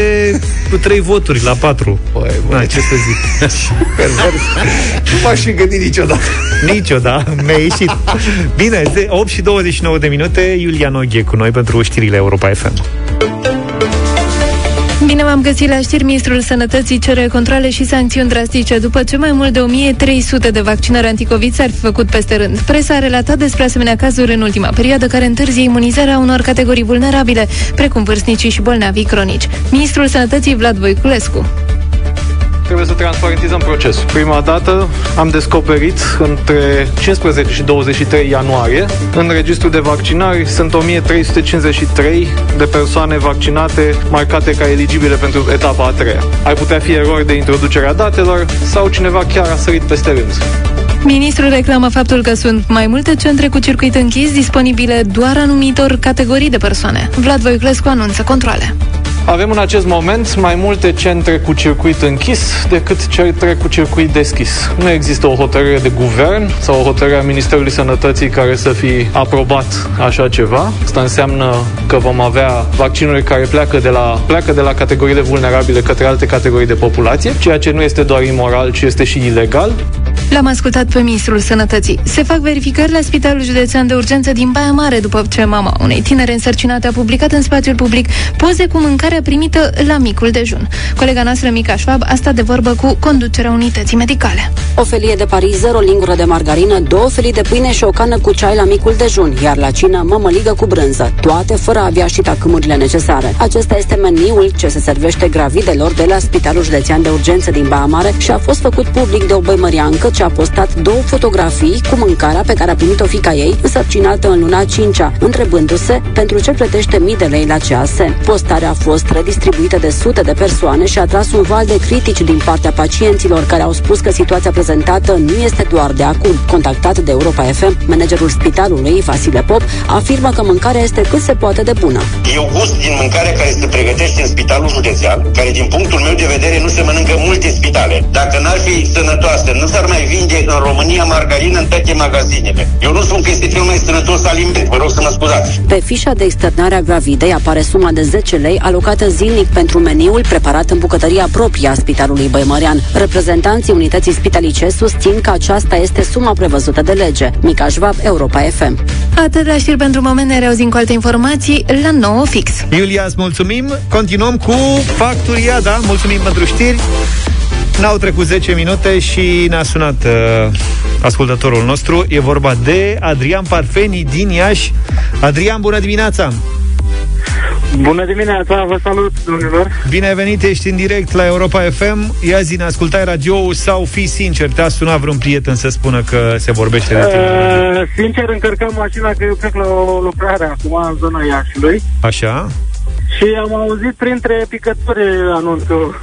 Speaker 1: cu trei voturi la patru.
Speaker 2: Băi, băi.
Speaker 1: Na, ce să zic? <laughs>
Speaker 2: nu m-aș fi gândit niciodată.
Speaker 1: Niciodată, mi-a ieșit. Bine, 8 și 29 de minute, Iulia Noghe cu noi pentru știrile Europa FM.
Speaker 12: Bine v-am găsit la știri. Ministrul Sănătății cere controle și sancțiuni drastice după ce mai mult de 1300 de vaccinări anticovid s-ar fi făcut peste rând. Presa a relatat despre asemenea cazuri în ultima perioadă care întârzie imunizarea unor categorii vulnerabile, precum vârstnicii și bolnavii cronici. Ministrul Sănătății Vlad Voiculescu
Speaker 13: trebuie să transparentizăm procesul. Prima dată am descoperit între 15 și 23 ianuarie în registrul de vaccinari sunt 1353 de persoane vaccinate marcate ca eligibile pentru etapa a treia. Ar putea fi erori de introducere a datelor sau cineva chiar a sărit peste rând.
Speaker 12: Ministrul reclamă faptul că sunt mai multe centre cu circuit închis disponibile doar anumitor categorii de persoane. Vlad Voiculescu anunță controle.
Speaker 13: Avem în acest moment mai multe centre cu circuit închis decât centre cu circuit deschis. Nu există o hotărâre de guvern sau o hotărâre a Ministerului Sănătății care să fi aprobat așa ceva. Asta înseamnă că vom avea vaccinuri care pleacă de la, pleacă de la categoriile vulnerabile către alte categorii de populație, ceea ce nu este doar imoral, ci este și ilegal.
Speaker 12: L-am ascultat pe ministrul Sănătății. Se fac verificări la Spitalul Județean de Urgență din Baia Mare după ce mama unei tinere însărcinate a publicat în spațiul public poze cu mâncarea primită la micul dejun. Colega noastră, Mica Schwab, a stat de vorbă cu conducerea unității medicale.
Speaker 14: O felie de parizer, o lingură de margarină, două felii de pâine și o cană cu ceai la micul dejun, iar la cină mămăligă cu brânză, toate fără a avea și tacâmurile necesare. Acesta este meniul ce se servește gravidelor de la Spitalul Județean de Urgență din Baia Mare și a fost făcut public de o băimăriancă ce a postat două fotografii cu mâncarea pe care a primit-o fica ei, însărcinată în luna 5 întrebându-se pentru ce plătește mii de lei la cease. Postarea a fost redistribuită de sute de persoane și a tras un val de critici din partea pacienților care au spus că situația prezentată nu este doar de acum. Contactat de Europa FM, managerul spitalului, Vasile Pop, afirmă că mâncarea este cât se poate de bună.
Speaker 15: E o gust din mâncarea care se pregătește în spitalul județean, care din punctul meu de vedere nu se mănâncă multe spitale. Dacă n-ar fi sănătoasă, nu s-ar mai vinde în România margarină în toate magazinele. Eu nu spun că este cel mai sănătos aliment, vă rog să mă scuzați.
Speaker 14: Pe fișa de externare a gravidei apare suma de 10 lei alocată zilnic pentru meniul preparat în bucătăria proprie a Spitalului Băimărean. Reprezentanții unității spitalice susțin că aceasta este suma prevăzută de lege. Mica Șvab, Europa FM.
Speaker 12: Atât la știri pentru moment, ne reauzim cu alte informații la 9 fix.
Speaker 1: Iulia, îți mulțumim. Continuăm cu Facturia, da? Mulțumim pentru știri. N-au trecut 10 minute și ne-a sunat uh, ascultătorul nostru. E vorba de Adrian Parfeni din Iași. Adrian, bună dimineața!
Speaker 16: Bună dimineața, vă salut, domnilor!
Speaker 1: Bine ai venit, ești în direct la Europa FM. Ia zi, ne ascultai radio sau fi sincer, te-a sunat vreun prieten să spună că se vorbește de tine? Uh,
Speaker 16: sincer, încărcăm mașina că eu plec la o lucrare acum în zona Iașiului.
Speaker 1: Așa?
Speaker 16: Și am auzit printre picături anunțul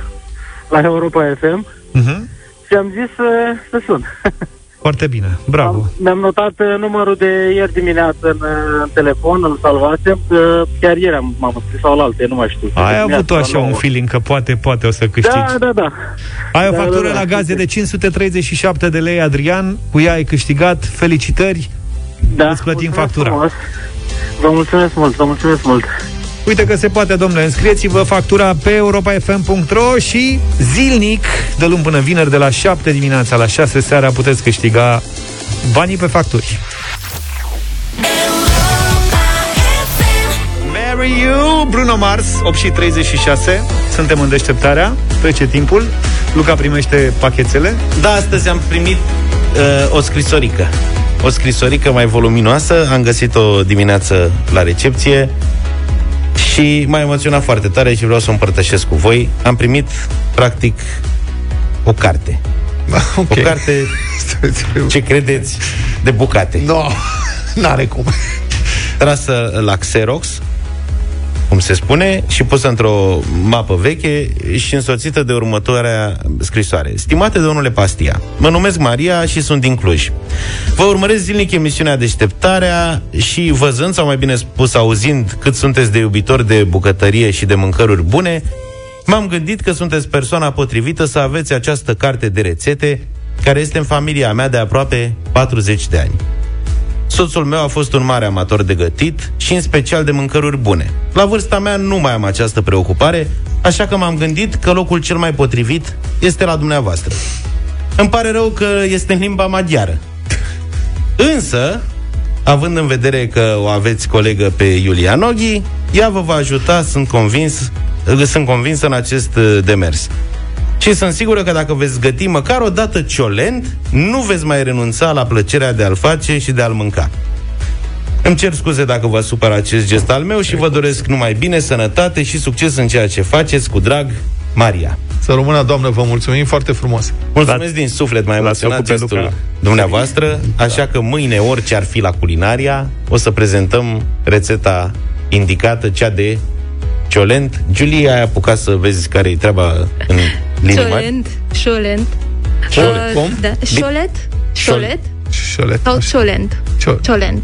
Speaker 16: la Europa FM uh-huh. și am zis să, să sun. <laughs>
Speaker 1: Foarte bine, bravo. Am,
Speaker 16: mi-am notat uh, numărul de ieri dimineață în, uh, în telefon, îl salvasem, că chiar ieri am, m-am scris sau la alte, nu mai știu.
Speaker 1: Ai avut așa un feeling că poate, poate o să câștigi.
Speaker 16: Da, da, da.
Speaker 1: Ai o da, factură da, da, la gaze de 537 de lei, Adrian, cu ea ai câștigat, felicitări,
Speaker 16: da,
Speaker 1: îți plătim factura.
Speaker 16: Frumos. Vă mulțumesc mult, vă mulțumesc mult.
Speaker 1: Uite că se poate, domnule, înscrieți-vă factura pe europafm.ro și zilnic, de luni până vineri, de la 7 dimineața la 6 seara, puteți câștiga banii pe facturi. Marry You, Bruno Mars, 8 și 36. Suntem în deșteptarea, trece timpul. Luca primește pachetele.
Speaker 3: Da, astăzi am primit uh, o scrisorică. O scrisorică mai voluminoasă, am găsit-o dimineață la recepție și m-a emoționat foarte tare și vreau să o împărtășesc cu voi. Am primit, practic, o carte. <laughs>
Speaker 2: Okay.
Speaker 3: O carte, ce credeți, de bucate.
Speaker 2: No, n-are cum.
Speaker 3: Trasă la Xerox, cum se spune, și pusă într-o mapă veche și însoțită de următoarea scrisoare. Stimate domnule Pastia, mă numesc Maria și sunt din Cluj. Vă urmăresc zilnic emisiunea Deșteptarea și văzând, sau mai bine spus auzind, cât sunteți de iubitori de bucătărie și de mâncăruri bune, m-am gândit că sunteți persoana potrivită să aveți această carte de rețete care este în familia mea de aproape 40 de ani. Soțul meu a fost un mare amator de gătit și în special de mâncăruri bune. La vârsta mea nu mai am această preocupare, așa că m-am gândit că locul cel mai potrivit este la dumneavoastră. Îmi pare rău că este în limba maghiară. Însă, având în vedere că o aveți colegă pe Iulia Noghi, ea vă va ajuta, sunt convins, sunt convins în acest uh, demers. Și sunt sigură că dacă veți găti măcar o dată ciolent, nu veți mai renunța la plăcerea de a-l face și de a-l mânca. Îmi cer scuze dacă vă supăr acest gest al meu și vă doresc numai bine, sănătate și succes în ceea ce faceți. Cu drag, Maria.
Speaker 2: Să rămână, doamnă, vă mulțumim foarte frumos.
Speaker 3: Mulțumesc din suflet, mai emoționat gestul dumneavoastră, așa că mâine, orice ar fi la culinaria, o să prezentăm rețeta indicată, cea de ciolent. Julia, ai apucat să vezi care e treaba în linii mari?
Speaker 12: Ciolent. Ciolent.
Speaker 2: Ciolent.
Speaker 12: Uh,
Speaker 2: Cum?
Speaker 12: Da. Șolet? Șolet?
Speaker 2: Șolet.
Speaker 12: Sau ciolent?
Speaker 2: Ciol-
Speaker 12: Ciolent.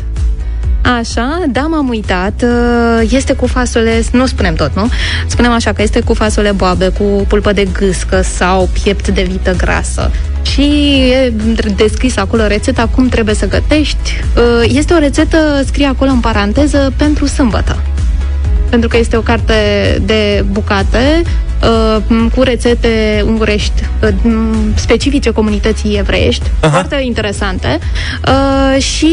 Speaker 12: Așa, da, m-am uitat. Uh, Este cu fasole, nu spunem tot, nu? Spunem așa că este cu fasole boabe, cu pulpă de gâscă sau piept de vită grasă. Și e descris acolo rețeta cum trebuie să gătești. Uh, Este o rețetă, scrie acolo în paranteză, pentru sâmbătă pentru că este o carte de bucate uh, cu rețete ungurești uh, specifice comunității evreiești, Aha. foarte interesante uh, și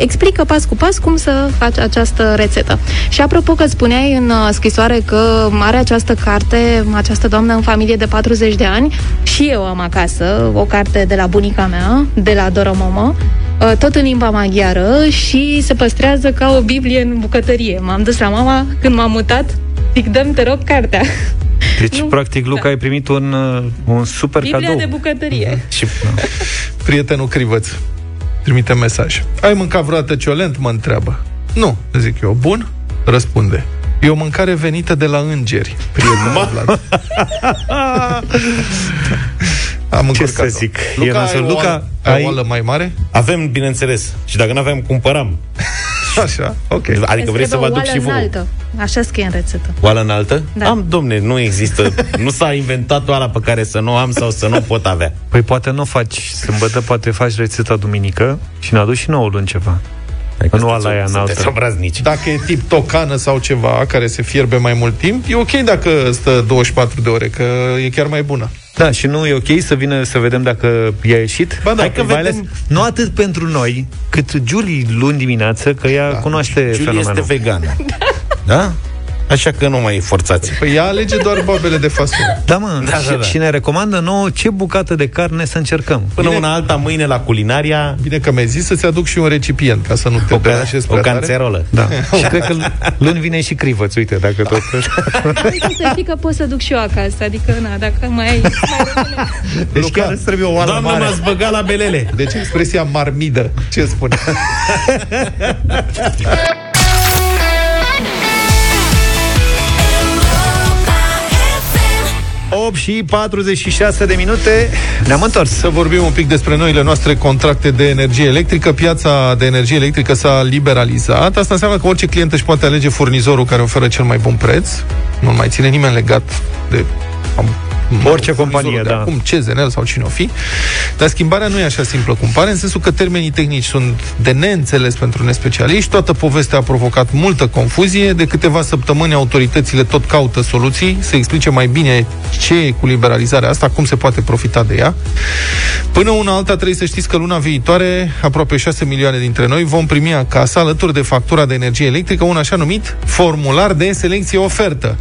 Speaker 12: explică pas cu pas cum să faci această rețetă. Și apropo că spuneai în uh, scrisoare că are această carte, această doamnă în familie de 40 de ani, și eu am acasă o carte de la bunica mea, de la Dora Momo, uh, tot în limba maghiară și se păstrează ca o Biblie în bucătărie. M-am dus la mama când m-am mutat, zic, dăm te rog cartea. <laughs>
Speaker 1: Deci, nu, practic, Luca, da. ai primit un, uh, un super
Speaker 12: Biblia
Speaker 1: cadou.
Speaker 12: de bucătărie.
Speaker 1: Și, <laughs>
Speaker 2: Prietenul Crivăț trimite mesaj. Ai mâncat vreodată ciolent? Mă întreabă. Nu, zic eu. Bun? Răspunde. E o mâncare venită de la îngeri, prietenul <laughs> Vlad. Am
Speaker 3: Ce
Speaker 2: încurcat
Speaker 3: să zic?
Speaker 2: Luca,
Speaker 3: E nasol.
Speaker 2: ai,
Speaker 3: Luca,
Speaker 2: Luca, ai
Speaker 3: ai-
Speaker 2: o oală mai mare?
Speaker 3: Avem, bineînțeles. Și dacă nu aveam, cumpăram. <laughs>
Speaker 2: Așa, ok.
Speaker 3: Adică vrei să vă aduc și vouă.
Speaker 12: înaltă. Așa scrie în rețetă.
Speaker 3: Oală înaltă?
Speaker 12: Da.
Speaker 3: Am, domne, nu există. nu s-a inventat oala pe care să nu o am sau să nu o pot avea.
Speaker 1: Păi poate nu faci sâmbătă, poate faci rețeta duminică și ne aduci și nouă luni ceva.
Speaker 3: Adică
Speaker 1: nu ala aia înaltă.
Speaker 3: Sunteți obraznici.
Speaker 2: Dacă e tip tocană sau ceva care se fierbe mai mult timp, e ok dacă stă 24 de ore, că e chiar mai bună.
Speaker 1: Da, și nu e ok să vină să vedem dacă i-a ieșit?
Speaker 2: Ba da,
Speaker 1: Hai că
Speaker 2: mai
Speaker 1: mai ales, nu atât pentru noi, cât Julie luni dimineață, că ea da. cunoaște
Speaker 3: Julie
Speaker 1: fenomenul.
Speaker 3: este vegană. da? Așa că nu mai forțați.
Speaker 2: Păi ea alege doar babele de fasole.
Speaker 1: Da, mă,
Speaker 3: Da,
Speaker 1: și,
Speaker 3: da, da.
Speaker 1: și ne recomandă nouă ce bucată de carne să încercăm.
Speaker 3: Până una alta, mâine la culinaria,
Speaker 2: Bine că mi-ai zis să-ți aduc și un recipient, ca să nu te
Speaker 3: o,
Speaker 2: deranjezi
Speaker 3: o
Speaker 2: prea tare.
Speaker 3: canțerolă.
Speaker 1: Da. <laughs> și cred că luni vine și crivăț, uite, dacă tot... <laughs>
Speaker 12: Uite, să știi că pot să duc și eu acasă, adică, na, dacă mai ai... Mai <laughs> rămâne.
Speaker 1: Deci
Speaker 2: Luca,
Speaker 1: chiar îți trebuie o oală
Speaker 3: Doamne,
Speaker 1: mare.
Speaker 3: m-ați băgat la belele.
Speaker 2: Deci expresia marmidă, ce spune?
Speaker 1: 8 și 46 de minute Ne-am întors
Speaker 2: Să vorbim un pic despre noile noastre contracte de energie electrică. Piața de energie electrică s-a liberalizat. Asta înseamnă că orice client își poate alege furnizorul care oferă cel mai bun preț. Nu mai ține nimeni legat de am-
Speaker 1: Orice
Speaker 2: furnizorul
Speaker 1: companie,
Speaker 2: de
Speaker 1: da.
Speaker 2: Acum, CZNL sau cine o fi. Dar schimbarea nu e așa simplă cum pare, în sensul că termenii tehnici sunt de neînțeles pentru nespecialiști. Toată povestea a provocat multă confuzie. De câteva săptămâni autoritățile tot caută soluții să explice mai bine ce e cu liberalizarea asta, cum se poate profita de ea. Până una alta trebuie să știți că luna viitoare, aproape 6 milioane dintre noi vom primi acasă, alături de factura de energie electrică, un așa numit formular de selecție ofertă.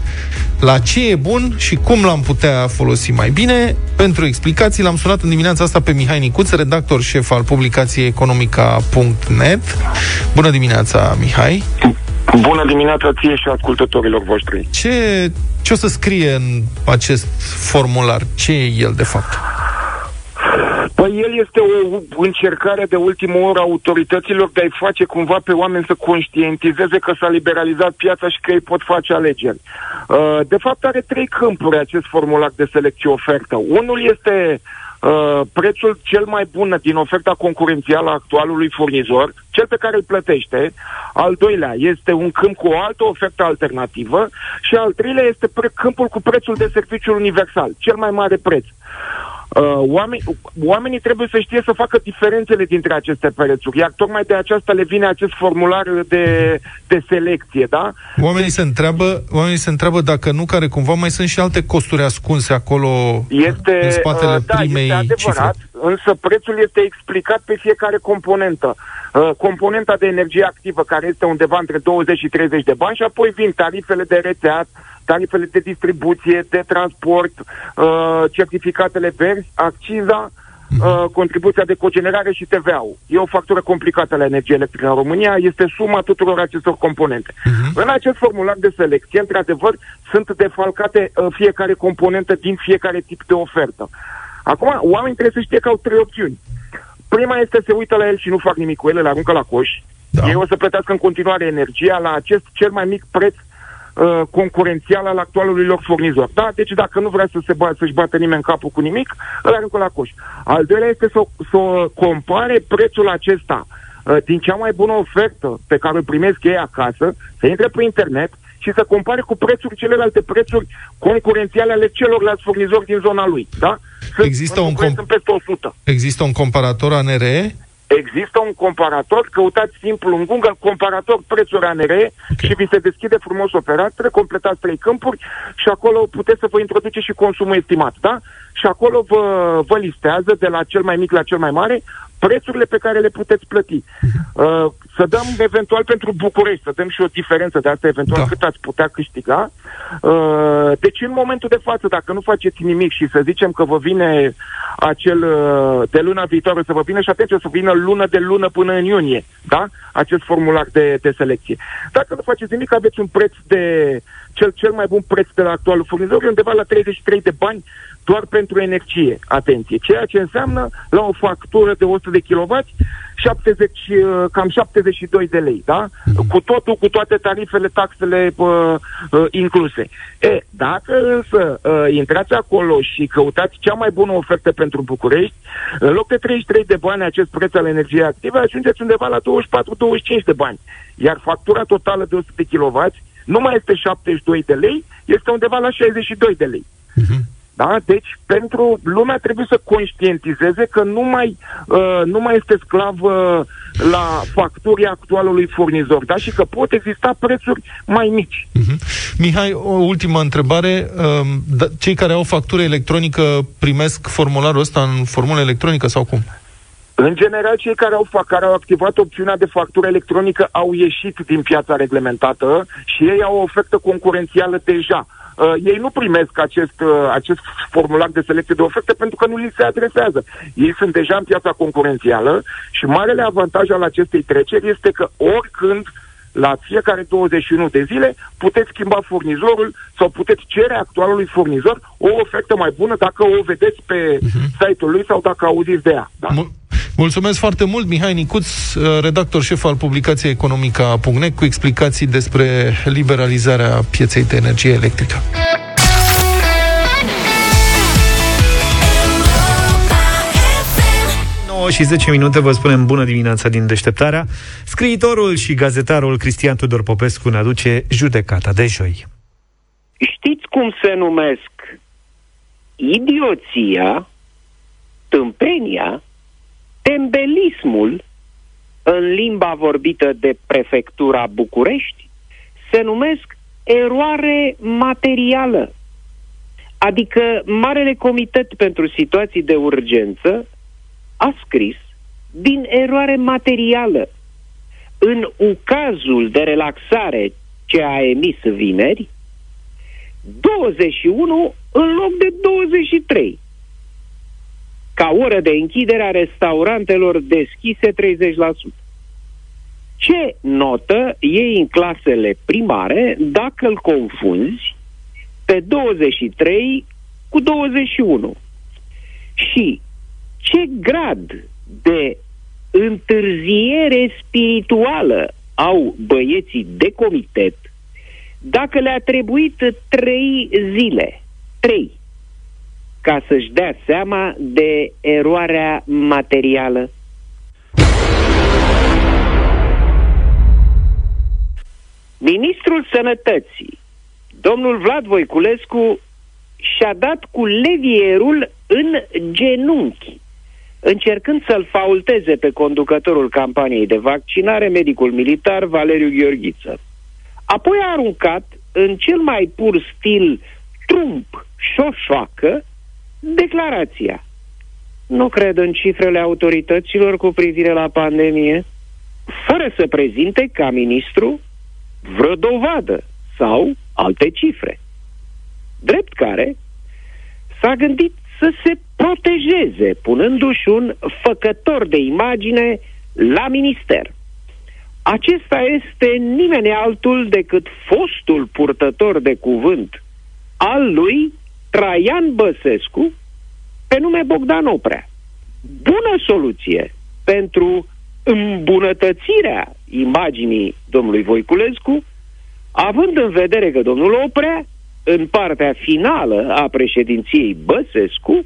Speaker 2: La ce e bun și cum l-am putea folosi mai bine? Pentru explicații l-am sunat în dimineața asta pe Mihai Nicuț, redactor șef al publicației economica.net. Bună dimineața, Mihai!
Speaker 17: Bună dimineața ție și ascultătorilor voștri.
Speaker 2: Ce, ce o să scrie în acest formular? Ce e el, de fapt?
Speaker 17: Păi Păi el este o încercare de ultimă oră a autorităților de a-i face cumva pe oameni să conștientizeze că s-a liberalizat piața și că ei pot face alegeri. Uh, de fapt are trei câmpuri acest formular de selecție-ofertă. Unul este uh, prețul cel mai bun din oferta concurențială a actualului furnizor, cel pe care îl plătește. Al doilea este un câmp cu o altă ofertă alternativă și al treilea este pre- câmpul cu prețul de serviciu universal, cel mai mare preț. Uh, oameni, oamenii trebuie să știe să facă diferențele dintre aceste prețuri, iar tocmai de aceasta le vine acest formular de, de selecție, da?
Speaker 2: Oamenii se, întreabă, oamenii se întreabă dacă nu, care cumva mai sunt și alte costuri ascunse acolo
Speaker 17: este,
Speaker 2: în spatele
Speaker 17: uh, da,
Speaker 2: primei
Speaker 17: este adevărat,
Speaker 2: cifre.
Speaker 17: însă prețul este explicat pe fiecare componentă. Uh, componenta de energie activă, care este undeva între 20 și 30 de bani, și apoi vin tarifele de rețea, tarifele de distribuție, de transport, uh, certificatele verzi, acciza, uh, contribuția de cogenerare și TVA-ul. E o factură complicată la energie electrică în România, este suma tuturor acestor componente. Uh-huh. În acest formular de selecție, într-adevăr, sunt defalcate uh, fiecare componentă din fiecare tip de ofertă. Acum, oamenii trebuie să știe că au trei opțiuni. Prima este să se uită la el și nu fac nimic cu el, îl aruncă la coș. Da. Ei o să plătească în continuare energia la acest cel mai mic preț uh, concurențial al actualului lor furnizor. Da? Deci dacă nu vrea să se ba- să-și bată nimeni în capul cu nimic, îl aruncă la coș. Al doilea este să, să compare prețul acesta uh, din cea mai bună ofertă pe care o primesc ei acasă, să intre pe internet și să compare cu prețuri celelalte prețuri concurențiale ale celorlalți furnizori din zona lui. Da? Sunt,
Speaker 2: Există un,
Speaker 17: com-
Speaker 2: com-
Speaker 17: sunt peste 100.
Speaker 2: există un comparator ANRE?
Speaker 17: Există un comparator, căutați simplu în Google, comparator prețuri ANRE okay. și vi se deschide frumos o fereastră, completați trei câmpuri și acolo puteți să vă introduce și consumul estimat, da? Și acolo vă, vă listează de la cel mai mic la cel mai mare prețurile pe care le puteți plăti. <laughs> Uh, să dăm eventual pentru București, să dăm și o diferență de asta, eventual da. cât ați putea câștiga. Uh, deci în momentul de față, dacă nu faceți nimic și să zicem că vă vine acel uh, de luna viitoare, să vă vină și atenție, să vină lună de lună până în iunie, da? Acest formular de, de selecție. Dacă nu faceți nimic, aveți un preț de cel, cel mai bun preț de la actualul furnizor, e undeva la 33 de bani doar pentru energie, atenție, ceea ce înseamnă la o factură de 100 de kW 70, uh, cam 72 de lei, da? Cu totul, cu toate tarifele, taxele uh, uh, incluse. E, dacă însă uh, intrați acolo și căutați cea mai bună ofertă pentru București, în loc de 33 de bani acest preț al energiei active, ajungeți undeva la 24-25 de bani. Iar factura totală de 100 de kW nu mai este 72 de lei, este undeva la 62 de lei. Da? Deci, pentru lumea trebuie să conștientizeze că nu mai, uh, nu mai este sclav uh, la facturii actualului furnizor, da? Și că pot exista prețuri mai mici.
Speaker 2: Mihai, o ultimă întrebare. Um, da- Cei care au factură electronică primesc formularul ăsta în formulă electronică sau cum?
Speaker 17: În general, cei care au, fa- care au activat opțiunea de factură electronică au ieșit din piața reglementată și ei au o ofertă concurențială deja. Uh, ei nu primesc acest, uh, acest formular de selecție de oferte pentru că nu li se adresează. Ei sunt deja în piața concurențială și marele avantaj al acestei treceri este că oricând la fiecare 21 de zile puteți schimba furnizorul sau puteți cere actualului furnizor o ofertă mai bună dacă o vedeți pe site-ul lui sau dacă auziți de ea. Da?
Speaker 2: Mulțumesc foarte mult, Mihai Nicuț, uh, redactor șef al publicației Economica.net, cu explicații despre liberalizarea pieței de energie electrică.
Speaker 1: 9 și 10 minute vă spunem bună dimineața din deșteptarea. Scriitorul și gazetarul Cristian Tudor Popescu ne aduce judecata de joi.
Speaker 18: Știți cum se numesc idioția, tâmpenia, tembelismul în limba vorbită de prefectura București? Se numesc eroare materială. Adică Marele Comitet pentru Situații de Urgență a scris din eroare materială. În ucazul de relaxare ce a emis vineri, 21 în loc de 23. Ca oră de închidere a restaurantelor deschise 30%. Ce notă iei în clasele primare dacă îl confunzi pe 23 cu 21? Și ce grad de întârziere spirituală au băieții de comitet dacă le-a trebuit trei zile, trei, ca să-și dea seama de eroarea materială? Ministrul Sănătății, domnul Vlad Voiculescu, și-a dat cu levierul în genunchi, încercând să-l faulteze pe conducătorul campaniei de vaccinare, medicul militar Valeriu Gheorghiță. Apoi a aruncat, în cel mai pur stil trump șoșoacă, declarația. Nu cred în cifrele autorităților cu privire la pandemie, fără să prezinte ca ministru vreo dovadă sau alte cifre. Drept care s-a gândit să se protejeze, punându-și un făcător de imagine la minister. Acesta este nimeni altul decât fostul purtător de cuvânt al lui Traian Băsescu, pe nume Bogdan Oprea. Bună soluție pentru îmbunătățirea imaginii domnului Voiculescu, având în vedere că domnul Oprea, în partea finală a președinției Băsescu,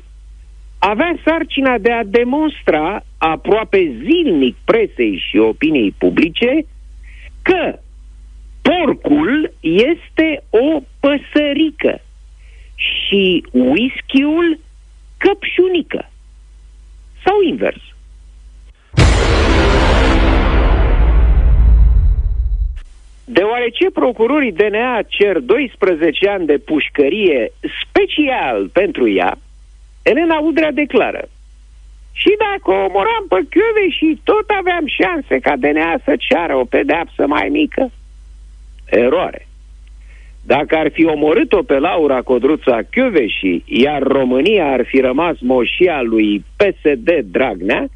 Speaker 18: avea sarcina de a demonstra aproape zilnic presei și opiniei publice că porcul este o păsărică și whisky-ul căpșunică. Sau invers. Deoarece procurorii DNA cer 12 ani de pușcărie special pentru ea, Elena Udrea declară și dacă o omoram pe Chiove și tot aveam șanse ca DNA să ceară o pedeapsă mai mică. Eroare. Dacă ar fi omorât-o pe Laura Codruța și iar România ar fi rămas moșia lui PSD Dragnea,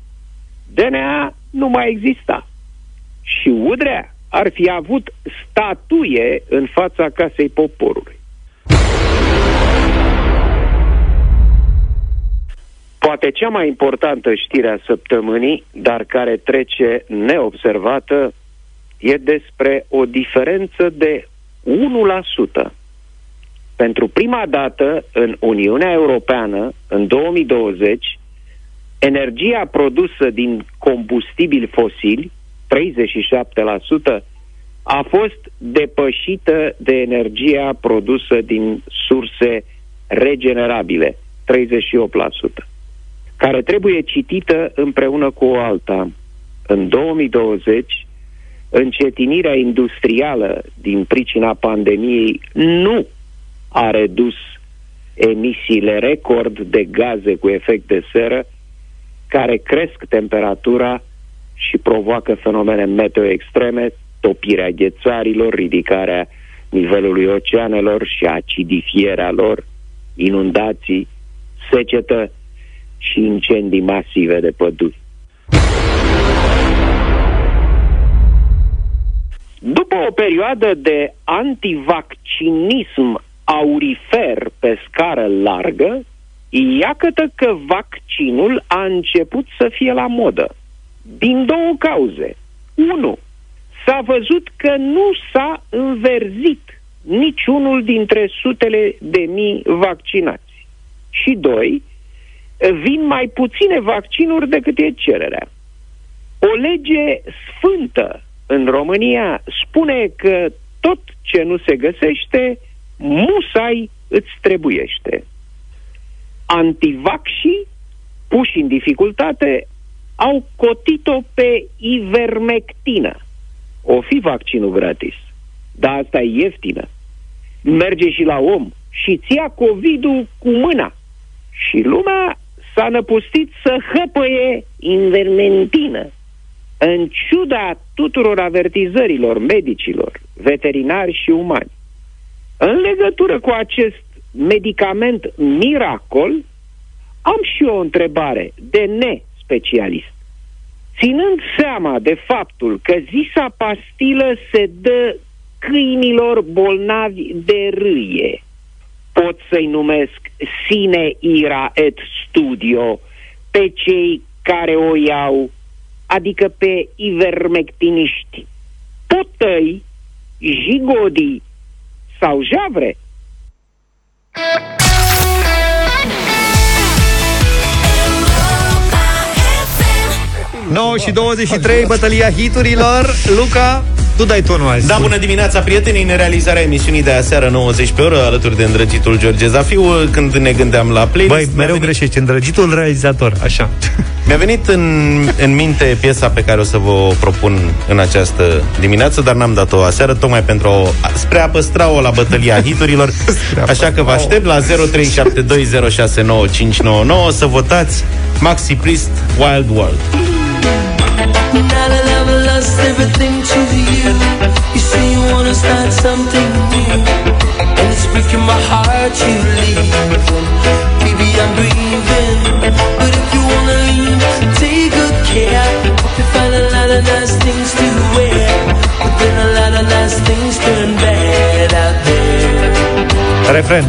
Speaker 18: DNA nu mai exista. Și Udrea ar fi avut statuie în fața Casei Poporului. Poate cea mai importantă știre a săptămânii, dar care trece neobservată, e despre o diferență de 1%. Pentru prima dată în Uniunea Europeană, în 2020, energia produsă din combustibili fosili, 37%, a fost depășită de energia produsă din surse regenerabile, 38% care trebuie citită împreună cu o alta. În 2020, încetinirea industrială din pricina pandemiei nu a redus emisiile record de gaze cu efect de seră care cresc temperatura și provoacă fenomene meteo extreme, topirea ghețarilor, ridicarea nivelului oceanelor și acidifierea lor, inundații, secetă și incendii masive de păduri. După o perioadă de antivaccinism aurifer pe scară largă, iată că vaccinul a început să fie la modă. Din două cauze. Unu, s-a văzut că nu s-a înverzit niciunul dintre sutele de mii vaccinați. Și doi, vin mai puține vaccinuri decât e cererea. O lege sfântă în România spune că tot ce nu se găsește, musai îți trebuiește. Antivaxii, puși în dificultate, au cotit-o pe ivermectină. O fi vaccinul gratis, dar asta e ieftină. Merge și la om și ția COVID-ul cu mâna. Și lumea s-a năpustit să hăpăie invermentină. În ciuda tuturor avertizărilor medicilor, veterinari și umani, în legătură cu acest medicament miracol, am și o întrebare de nespecialist. Ținând seama de faptul că zisa pastilă se dă câinilor bolnavi de râie, pot să-i numesc sine ira et studio pe cei care o iau, adică pe ivermectiniști, potăi, jigodii sau javre.
Speaker 1: 9 și 23, bătălia hiturilor. Luca, tu dai tonul azi.
Speaker 3: Da, bună dimineața, prietenii, în realizarea emisiunii de aseară 90 pe oră, alături de îndrăgitul George Zafiu, când ne gândeam la playlist.
Speaker 1: Băi, mereu venit... greșești, îndrăgitul realizator, așa. <laughs>
Speaker 3: Mi-a venit în, în minte piesa pe care o să vă propun în această dimineață, dar n-am dat-o aseară, tocmai pentru o, spre a păstra-o la bătălia <laughs> hiturilor. Așa că vă aștept la 0372069599 să votați Maxi Priest Wild World. Now I never lost everything to you. You say you wanna start something new, and it's breaking my heart you leave. Baby, I'm grieving, but if you wanna leave, take good care. Hope you find a lot of nice things to wear, but then a lot of nice things turn bad out there. Refren.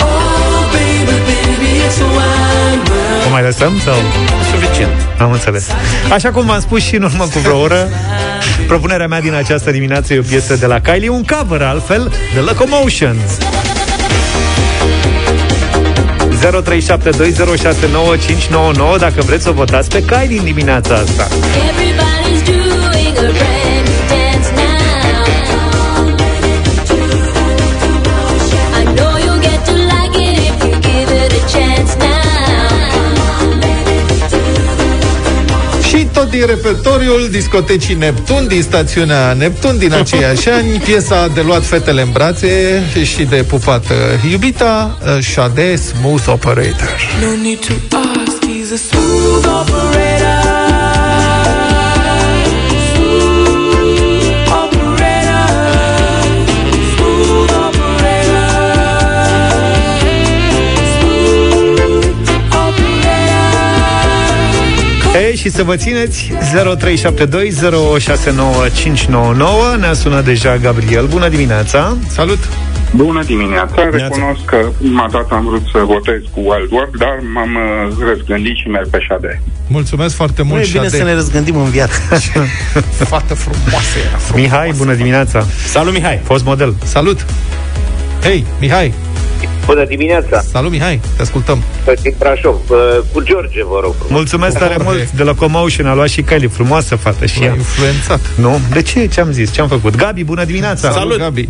Speaker 3: Oh, baby, baby, it's a wild mai lăsăm sau? Suficient. Am înțeles. Așa cum v-am spus și în urmă cu vreo oră, propunerea mea din această dimineață e o piesă de la Kylie, un cover altfel, de Locomotion. 0372069599 dacă vreți să votați pe Kylie în dimineața asta. Everybody's doing a
Speaker 2: din repertoriul discotecii Neptun, din stațiunea Neptun, din aceiași <laughs> ani, piesa de luat fetele în brațe și de pupat iubita, Shade Smooth Operator. No need to ask, he's a smooth operator.
Speaker 1: Și să vă țineți 0372069599 Ne-a sunat deja Gabriel Bună dimineața
Speaker 2: Salut
Speaker 19: Bună dimineața, recunosc că prima dată am vrut să votez cu Wild Work, dar m-am uh, răzgândit și merg pe Șade.
Speaker 2: Mulțumesc foarte mult,
Speaker 3: Nu e bine să ne răzgândim în viață. <laughs>
Speaker 2: Fată frumoasă era, frumoasă.
Speaker 1: Mihai, bună dimineața.
Speaker 3: Salut, Mihai.
Speaker 1: Fost model.
Speaker 2: Salut. Hei, Mihai.
Speaker 20: Bună dimineața!
Speaker 2: Salut, Mihai! Te ascultăm!
Speaker 20: Din Brașov. Cu George, vă rog.
Speaker 1: Mulțumesc tare mult de la Comotion. A luat și Kylie. Frumoasă fată și ea.
Speaker 2: influențat.
Speaker 1: Nu? De ce? Ce-am zis? Ce-am făcut? Gabi, bună dimineața!
Speaker 2: Salut, Salut Gabi!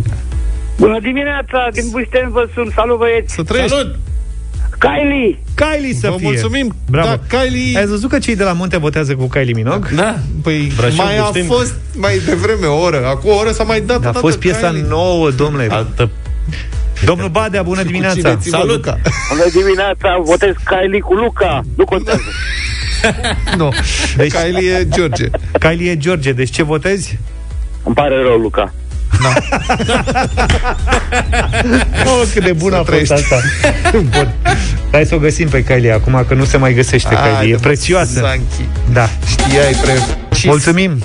Speaker 7: Bună dimineața! Din Bușten vă sunt. Salut, băieți!
Speaker 2: Să trăiești! Salut!
Speaker 7: Kylie!
Speaker 1: Kylie să
Speaker 2: Vă
Speaker 1: fie.
Speaker 2: mulțumim!
Speaker 1: Bravo!
Speaker 2: Da, Kylie...
Speaker 1: Ai văzut că cei de la Munte votează cu Kylie Minogue?
Speaker 2: Da. Păi
Speaker 1: Brașov,
Speaker 2: mai a
Speaker 1: Bușteni.
Speaker 2: fost mai devreme o oră. Acum o oră s-a mai dat
Speaker 1: A fost piesa
Speaker 2: Kylie.
Speaker 1: nouă, domnule.
Speaker 3: Altă
Speaker 1: Domnul Badea, bună dimineața!
Speaker 2: Salut! Luca.
Speaker 7: Bună dimineața! Votez Kylie cu Luca. Nu contează. <laughs>
Speaker 2: Nu. Deci... Kylie e George.
Speaker 1: Kylie e George, deci ce votezi?
Speaker 7: Îmi pare rău, Luca. <laughs>
Speaker 1: Oh, cât de bună a fost asta. Bun. Hai să o găsim pe Kylie acum, că nu se mai găsește
Speaker 2: Hai,
Speaker 1: Kylie. E
Speaker 2: mă,
Speaker 1: prețioasă.
Speaker 2: Sanchi.
Speaker 1: Da.
Speaker 2: Știai precis.
Speaker 1: Mulțumim!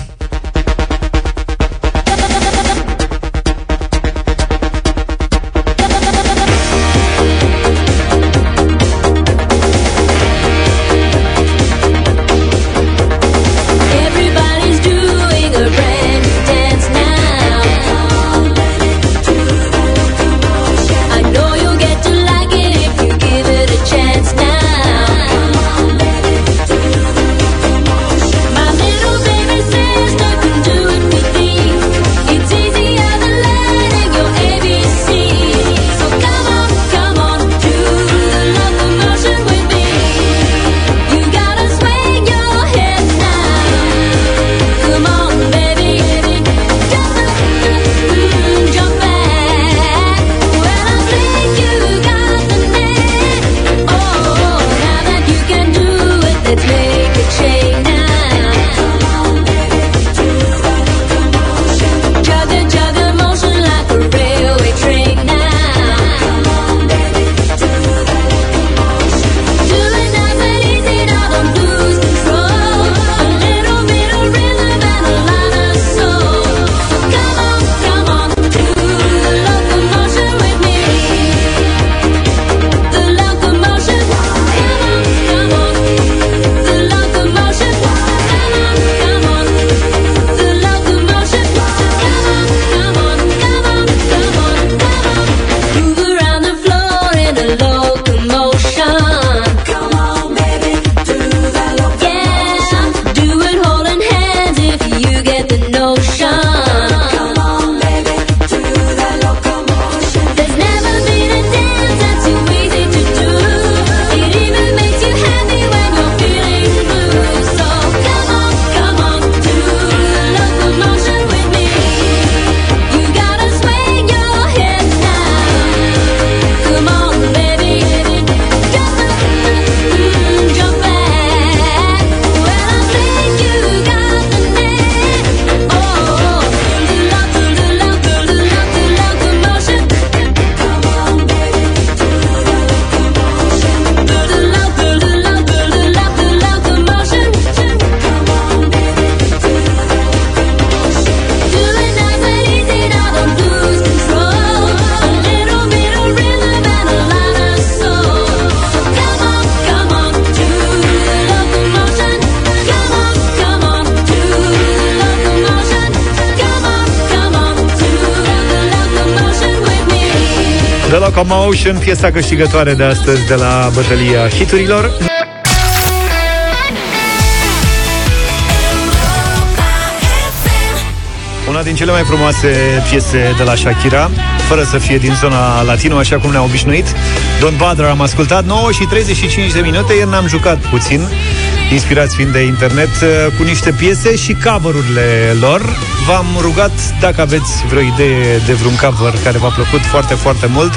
Speaker 1: Commotion, piesa câștigătoare de astăzi de la bătălia hiturilor. Una din cele mai frumoase piese de la Shakira Fără să fie din zona latino Așa cum ne-a obișnuit. Don't Bother am ascultat. 9 și 35 de minute Ieri n-am jucat puțin Inspirați fiind de internet uh, Cu niște piese și cover-urile lor V-am rugat dacă aveți vreo idee De vreun cover care v-a plăcut foarte, foarte mult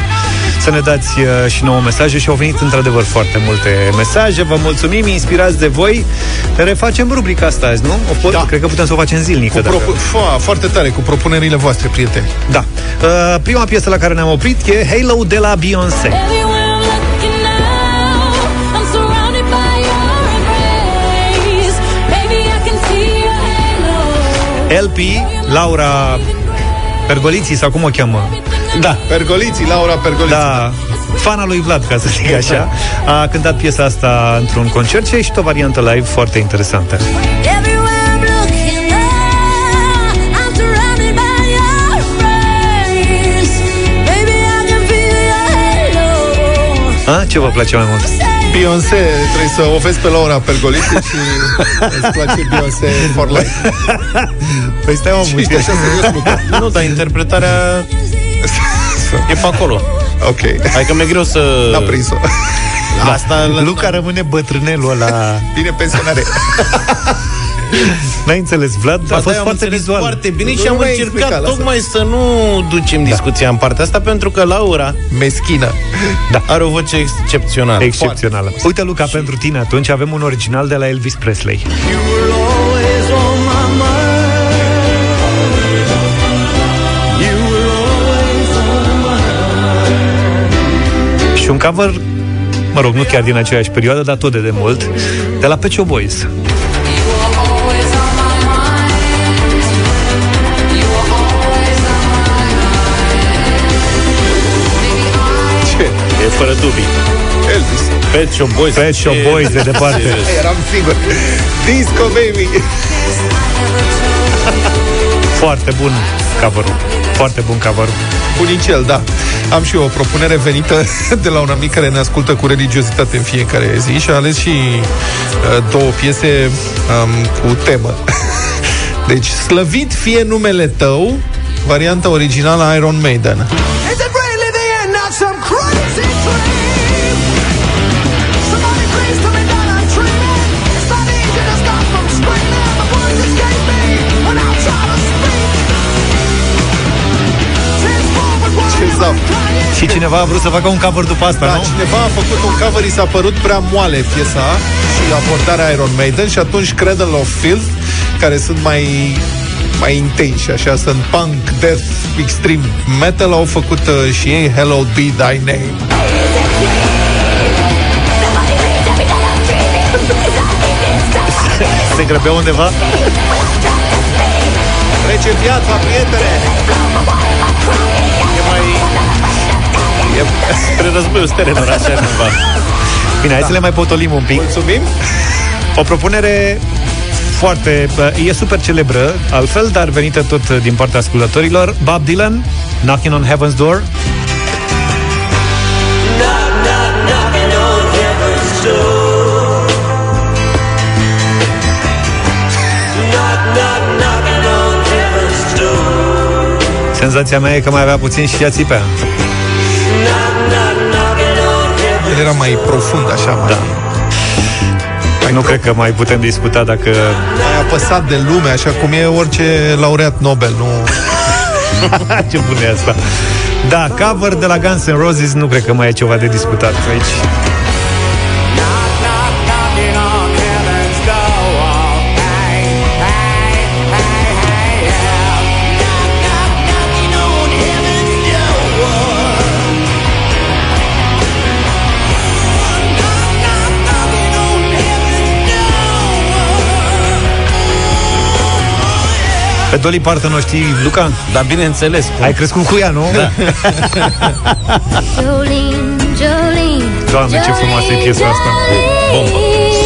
Speaker 1: să ne dați uh, și nouă mesaje și au venit într-adevăr foarte multe mesaje. Vă mulțumim, inspirați de voi. Refacem rubrica asta azi, nu? O pot? Da. Cred că putem să o facem zilnic.
Speaker 2: Cu propu- Fo, foarte tare, cu propunerile voastre, prieteni.
Speaker 1: Da. Uh, prima piesă la care ne-am oprit e Halo de la Beyoncé. LP, Laura Pergoliții sau cum o cheamă? Da.
Speaker 2: Pergoliții, Laura Pergoliții.
Speaker 1: Da. Fana lui Vlad, ca să zic așa, a cântat piesa asta într-un concert și a ieșit o variantă live foarte interesantă. A, ce vă place mai mult?
Speaker 2: Beyoncé, trebuie să o vezi pe Laura Pergolisi și îți place Beyoncé for life.
Speaker 1: Păi stai mă,
Speaker 2: Ești așa serios, Luca?
Speaker 3: Nu, dar interpretarea e pe acolo.
Speaker 2: Ok.
Speaker 3: Adică mi-e greu să...
Speaker 2: N-a prins-o.
Speaker 1: Asta, Luca rămâne bătrânelul ăla
Speaker 2: Bine pensionare. <laughs>
Speaker 1: N-ai înțeles, Vlad?
Speaker 3: Ba,
Speaker 1: a fost
Speaker 3: da, am
Speaker 1: foarte
Speaker 3: înțeles
Speaker 1: vizual
Speaker 3: foarte bine
Speaker 2: Nu,
Speaker 3: și
Speaker 2: nu
Speaker 3: am
Speaker 2: mai
Speaker 3: încercat
Speaker 2: explica, lasă.
Speaker 3: tocmai să nu ducem discuția în partea asta pentru că Laura
Speaker 2: Meschină.
Speaker 1: Da.
Speaker 3: are o voce excepțională.
Speaker 1: Excepțională. Uite, Luca, pentru tine atunci avem un original de la Elvis Presley. Și un cover, mă rog, nu chiar din aceeași perioadă, dar tot de demult, de la Pet Shop Boys.
Speaker 3: E fără dubii.
Speaker 2: Elvis.
Speaker 3: Pet Shop Boys.
Speaker 1: Pet Shop Boys, de departe.
Speaker 2: Eram sigur. Disco Baby.
Speaker 1: Foarte bun cover Foarte bun cover
Speaker 2: Bunicel, da. Am și eu o propunere venită de la un amic care ne ascultă cu religiozitate în fiecare zi și a ales și uh, două piese um, cu temă. <laughs> Deci, slăvit fie numele tău, varianta originală Iron Maiden.
Speaker 1: Și cineva a vrut să facă un cover după asta,
Speaker 2: Da,
Speaker 1: nu?
Speaker 2: cineva a făcut un cover, i s-a părut prea moale piesa și abordarea Iron Maiden și atunci Cradle of Filth, care sunt mai mai intensi, așa, sunt punk, death, extreme metal, au făcut uh, și ei Hello Be Thy Name. <laughs>
Speaker 1: Se grăbea undeva?
Speaker 2: Trece viața, prietene!
Speaker 3: E spre războiul sterenilor, așa cumva.
Speaker 1: Bine, hai să le mai potolim un pic.
Speaker 2: Mulțumim!
Speaker 1: O propunere foarte... E super celebră, altfel, dar venită tot din partea ascultătorilor. Bob Dylan, Knocking on Heaven's Door. Senzația mea e că mai avea puțin și ea țipea.
Speaker 2: El era mai profund, așa, mai,
Speaker 1: Da. Păi nu cred că mai putem discuta dacă...
Speaker 2: mai apăsat de lume, așa cum e orice laureat Nobel, nu... <laughs>
Speaker 1: Ce bun e asta! Da, cover de la Guns N' Roses nu cred că mai e ceva de discutat aici. Dolly Parton o știi, Luca?
Speaker 3: Dar bineînțeles. Cum...
Speaker 1: Ai crescut cu ea, nu?
Speaker 3: Da. <laughs>
Speaker 21: Jolene, Jolene.
Speaker 1: Doamne, ce frumoasă e piesa asta.
Speaker 3: Bombă.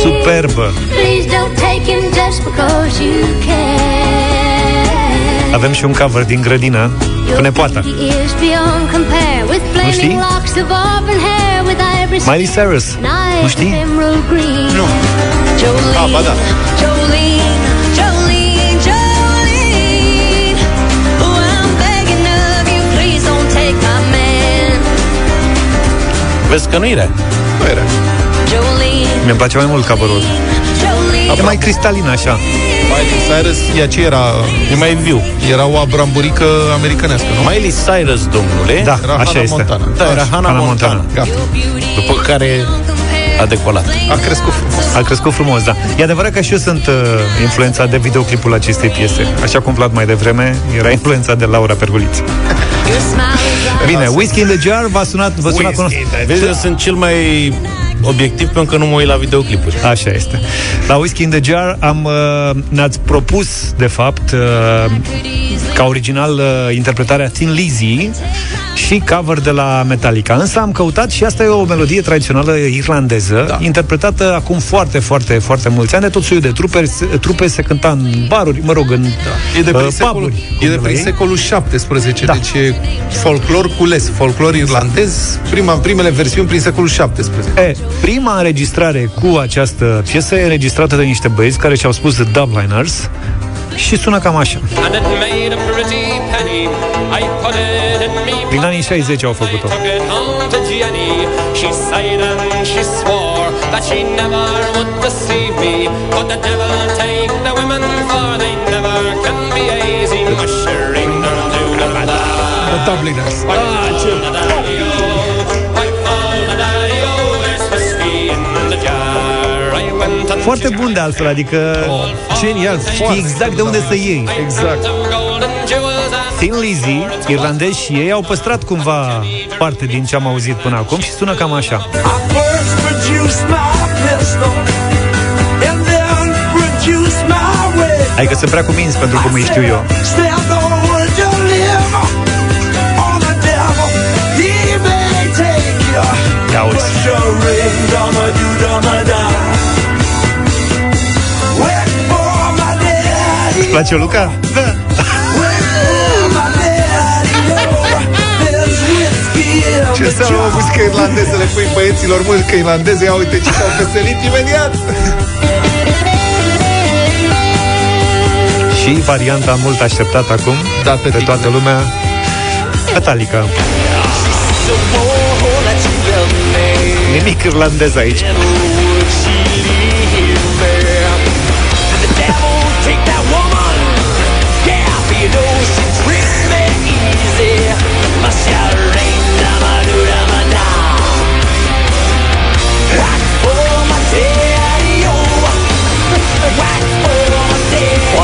Speaker 1: Superbă.
Speaker 21: Please don't take him just because you can.
Speaker 1: avem și un cover din grădină cu nepoata. Nu știi? Miley Cyrus. Nu știi?
Speaker 2: Nu. Ah, ba da.
Speaker 3: Vezi că nu era.
Speaker 2: Nu era.
Speaker 1: Mi-e place mai mult coverul. E mai cristalin așa.
Speaker 2: Miley Cyrus, ea ce era?
Speaker 3: E mai viu.
Speaker 2: Era o abramburică americanească, nu?
Speaker 3: Miley Cyrus, domnule.
Speaker 1: Da,
Speaker 2: Era
Speaker 1: așa
Speaker 2: Hannah
Speaker 1: este.
Speaker 2: Montana.
Speaker 3: Da, era Hannah,
Speaker 1: Hannah
Speaker 3: Montana.
Speaker 1: Montana.
Speaker 2: Gata.
Speaker 3: După care a decolat.
Speaker 2: A crescut frumos.
Speaker 1: A crescut frumos, da. E adevărat că și eu sunt uh, influențat de videoclipul acestei piese. Așa cum Vlad mai devreme, era influențat de Laura Perguliț. Bine, Whiskey in the Jar v-a sunat, vă suna cunosc...
Speaker 3: Vezi, eu sunt cel mai obiectiv pentru că nu mă uit la videoclipuri.
Speaker 1: Așa este. La Whiskey in the Jar am, uh, ne-ați propus, de fapt, uh, ca original uh, interpretarea Thin Lizzy și cover de la Metallica. Însă am căutat și asta e o melodie tradițională irlandeză, da. interpretată acum foarte, foarte, foarte mulți ani de tot soiul de trupe, trupe se cânta în baruri, mă rog, în
Speaker 2: E de prin,
Speaker 1: uh,
Speaker 2: secolul,
Speaker 1: puburi,
Speaker 2: e de
Speaker 1: cum
Speaker 2: prin
Speaker 1: vrei.
Speaker 2: secolul 17,
Speaker 1: Da.
Speaker 2: deci e folclor cules, folclor irlandez, prima, primele versiuni prin secolul 17.
Speaker 1: E, prima înregistrare cu această piesă e înregistrată de niște băieți care și-au spus The Dubliners și sună cam așa.
Speaker 22: And it made a pretty penny. I put it in me
Speaker 1: Din anii 60 au făcut-o.
Speaker 22: took it home to Jenny. She sighed and she swore that she never would deceive me. But the devil take the women, for they never can be easy. Mushering them to the bada.
Speaker 2: The Dubliners.
Speaker 22: Ah, ce I called the daddy-o, there's whiskey in the jar. I went and
Speaker 1: Foarte bun de altfel, adică
Speaker 2: Genial,
Speaker 1: știi
Speaker 2: foarte
Speaker 1: exact de unde să iei.
Speaker 2: Exact.
Speaker 22: Golden jewels and
Speaker 1: Thin Lizzy, irlandezi și ei, au păstrat cumva parte din ce am auzit până acum și sună cam așa.
Speaker 23: First produce my pistol, and then produce my way.
Speaker 1: Adică sunt prea cuminți pentru cum îi știu eu.
Speaker 23: Stand over to live on the
Speaker 2: Ce
Speaker 23: the
Speaker 2: înseamnă o
Speaker 23: jar.
Speaker 2: muzică irlandeză? Le pui băieților muzică irlandeză, ia uite ce s-au veselit imediat!
Speaker 1: Și varianta mult așteptată acum
Speaker 2: Da,
Speaker 1: de toată lumea, Metallica. Nimic irlandez aici.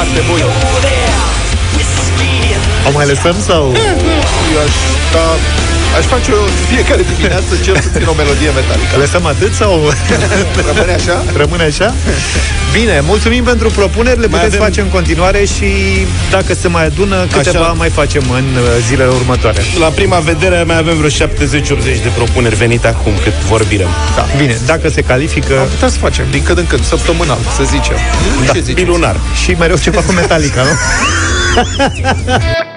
Speaker 2: Foarte bun.
Speaker 23: oh, there. Whiskey in
Speaker 1: O mai lăsăm sau...
Speaker 2: Eu aș, da, aș face o fiecare dimineață cel puțin o melodie metalică.
Speaker 1: Lăsăm atât sau... <laughs>
Speaker 2: Rămâne așa?
Speaker 1: Rămâne așa? Bine, mulțumim pentru propuneri, le
Speaker 3: Mai
Speaker 1: puteți
Speaker 3: avem-
Speaker 1: face în continuare și dacă se mai adună, câteva
Speaker 3: Așa.
Speaker 1: mai facem în uh, zilele următoare.
Speaker 3: La prima vedere mai avem vreo 70-80 de propuneri venite acum cât vorbim.
Speaker 1: Da. Bine, dacă se califică...
Speaker 2: Am putea să facem din când în când, săptămânal, să zicem.
Speaker 1: Da,
Speaker 2: Ce zici?
Speaker 3: Bilunar.
Speaker 1: Și mereu ceva cu Metallica, nu? <laughs>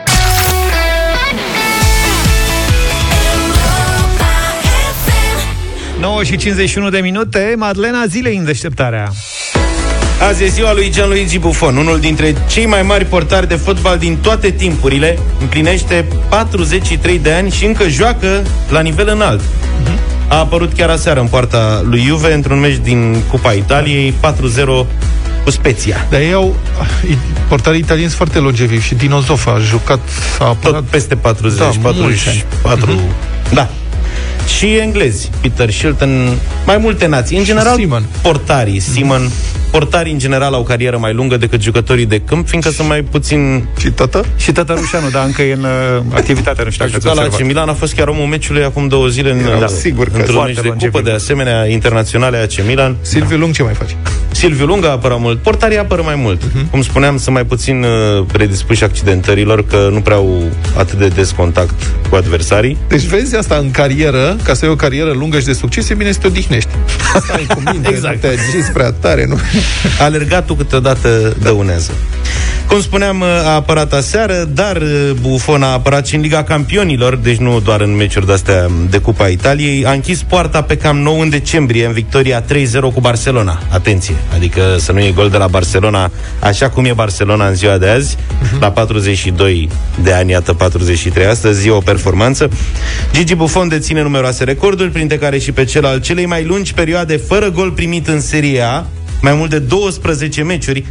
Speaker 1: 9 și 51 de minute, Madlena zilei în deșteptarea.
Speaker 3: Azi e ziua lui Gianluigi Buffon, unul dintre cei mai mari portari de fotbal din toate timpurile. Împlinește 43 de ani și încă joacă la nivel înalt. A apărut chiar aseară în poarta lui Juve într-un meci din Cupa Italiei 4-0 cu Spezia.
Speaker 2: Dar ei au, portarii italieni sunt foarte longevivi și Dino Zoff a jucat, a apărat
Speaker 3: Tot peste 40,
Speaker 2: Da,
Speaker 3: 44.
Speaker 2: mulți
Speaker 3: Da. Și englezi, Peter Shilton, mai multe nații. În general,
Speaker 2: Seaman.
Speaker 3: portarii, Simon, portarii în general au o carieră mai lungă decât jucătorii de câmp, fiindcă sunt mai puțin...
Speaker 2: Și tată?
Speaker 1: Și Tătărușanu, da, încă e în uh, activitate, nu știu
Speaker 3: A
Speaker 1: dacă ați
Speaker 3: jucat la AC
Speaker 1: observat.
Speaker 3: Milan, a fost chiar omul meciului acum două zile în,
Speaker 2: Era sigur că
Speaker 3: într-un
Speaker 1: foarte
Speaker 3: meci de
Speaker 1: longeviv.
Speaker 3: cupă, de asemenea, internaționale AC Milan.
Speaker 2: Silviu Lung ce mai face?
Speaker 3: Silviu Lunga apără mult, portarii apără mai mult.
Speaker 2: Mhm.
Speaker 3: Cum spuneam, sunt mai puțin uh, predispuși accidentărilor, că nu prea au atât de des contact cu adversarii.
Speaker 2: Deci vezi asta în carieră, ca să ai o carieră lungă și de succes, e bine să te odihnești. Stai cu minte, <laughs>
Speaker 3: Exact.
Speaker 2: nu te agiți prea tare, nu?
Speaker 3: Alergatul câteodată dăunează. Cum spuneam, a apărat aseară, dar uh, Buffon a apărat și în Liga Campionilor, deci nu doar în meciuri de-astea de Cupa Italiei. A închis poarta pe cam 9 în decembrie, în victoria 3-0 cu Barcelona. Atenție, adică să nu e gol de la Barcelona, așa cum e Barcelona în ziua de azi, la 42 de ani, iată 43 astăzi, e o performanță. Gigi Buffon deține numeroase recorduri, printre care și pe cel al celei mai lungi perioade fără gol primit în Serie A, mai mult de 12 meciuri,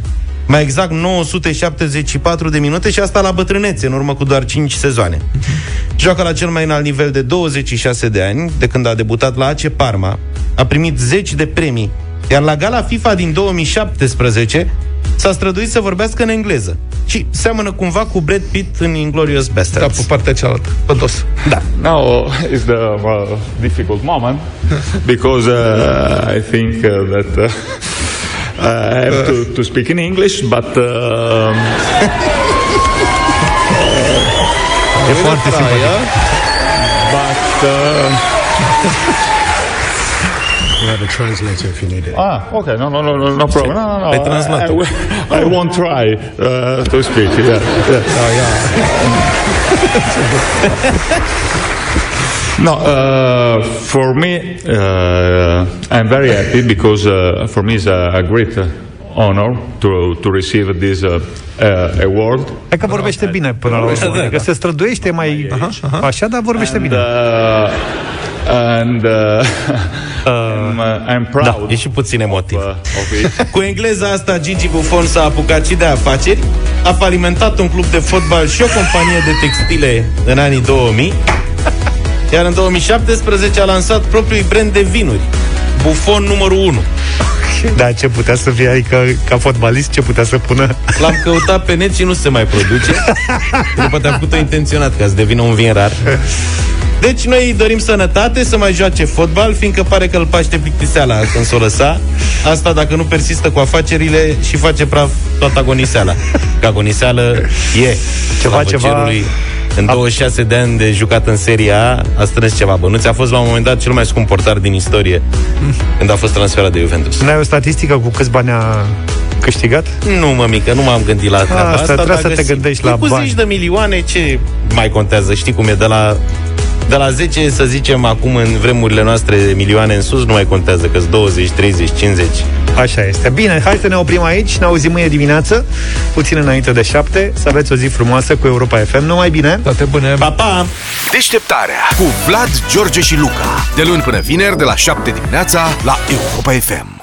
Speaker 3: mai exact 974 de minute și asta la bătrânețe, în urmă cu doar 5 sezoane. Joacă la cel mai înalt nivel de 26 de ani, de când a debutat la AC Parma, a primit 10 de premii, iar la gala FIFA din 2017 s-a străduit să vorbească în engleză. Și seamănă cumva cu Brad Pitt în Inglourious Basterds.
Speaker 2: Da, pe partea cealaltă, pe dos.
Speaker 3: Da.
Speaker 24: Now is the uh, difficult moment <laughs> because uh, I think uh, that uh, I have to, to speak in English, but uh,
Speaker 1: E foarte simpatic.
Speaker 24: but uh,
Speaker 25: We have a translator if you need it.
Speaker 24: ah, okay, no, no, no, no, no problem. No, no, no. I. I, will- I won't try uh, to speak. Yeah, yeah. <laughs> No, uh, for me, uh, I'm very happy because uh, for me it's a, a great uh, honor to to receive this uh, uh, award.
Speaker 1: Hai că vorbește bine până la urmă. Adică se străduiește mai așa, dar vorbește bine.
Speaker 24: Uh, and uh, I'm, uh, I'm proud.
Speaker 3: Da, e și puțin emotiv.
Speaker 24: of, uh, of it.
Speaker 3: Cu engleza asta, Gigi Buffon s-a apucat și de afaceri, a falimentat un club de fotbal și o companie de textile în anii 2000, iar în 2017 a lansat propriul brand de vinuri, Buffon numărul 1.
Speaker 1: Da, ce putea să fie, adică ca fotbalist, ce putea să pună?
Speaker 3: L-am căutat pe net și nu se mai produce. Nu poate am făcut-o intenționat ca să devină un vin rar. Deci noi îi dorim sănătate, să mai joace fotbal, fiindcă pare că îl paște plictiseala când s-o lăsa. Asta dacă nu persistă cu afacerile și face praf toată agoniseala. Că agoniseală e
Speaker 1: Ceva,
Speaker 3: slavă
Speaker 1: ceva-
Speaker 3: cerului. În 26 de ani de jucat în Serie A, a strâns ceva bănuți. A fost la un moment dat cel mai scump portar din istorie <laughs> când a fost transferat de Juventus.
Speaker 1: N-ai o statistică cu câți bani a câștigat?
Speaker 3: Nu, mă, mică, nu m-am gândit la treaba
Speaker 1: Asta,
Speaker 3: asta.
Speaker 1: trebuie
Speaker 3: dar
Speaker 1: să te
Speaker 3: găsim-
Speaker 1: gândești la
Speaker 3: Păi cu
Speaker 1: bani.
Speaker 3: zeci de milioane, ce mai contează? Știi cum e de la... De la 10, să zicem, acum în vremurile noastre de milioane în sus, nu mai contează că 20, 30, 50.
Speaker 1: Așa este. Bine, hai să ne oprim aici, ne auzim mâine dimineață, puțin înainte de șapte. Să aveți o zi frumoasă cu Europa FM. Numai bine!
Speaker 2: Toate bune!
Speaker 3: Pa, pa!
Speaker 11: Deșteptarea cu Vlad, George și Luca. De luni până vineri, de la 7 dimineața, la Europa FM.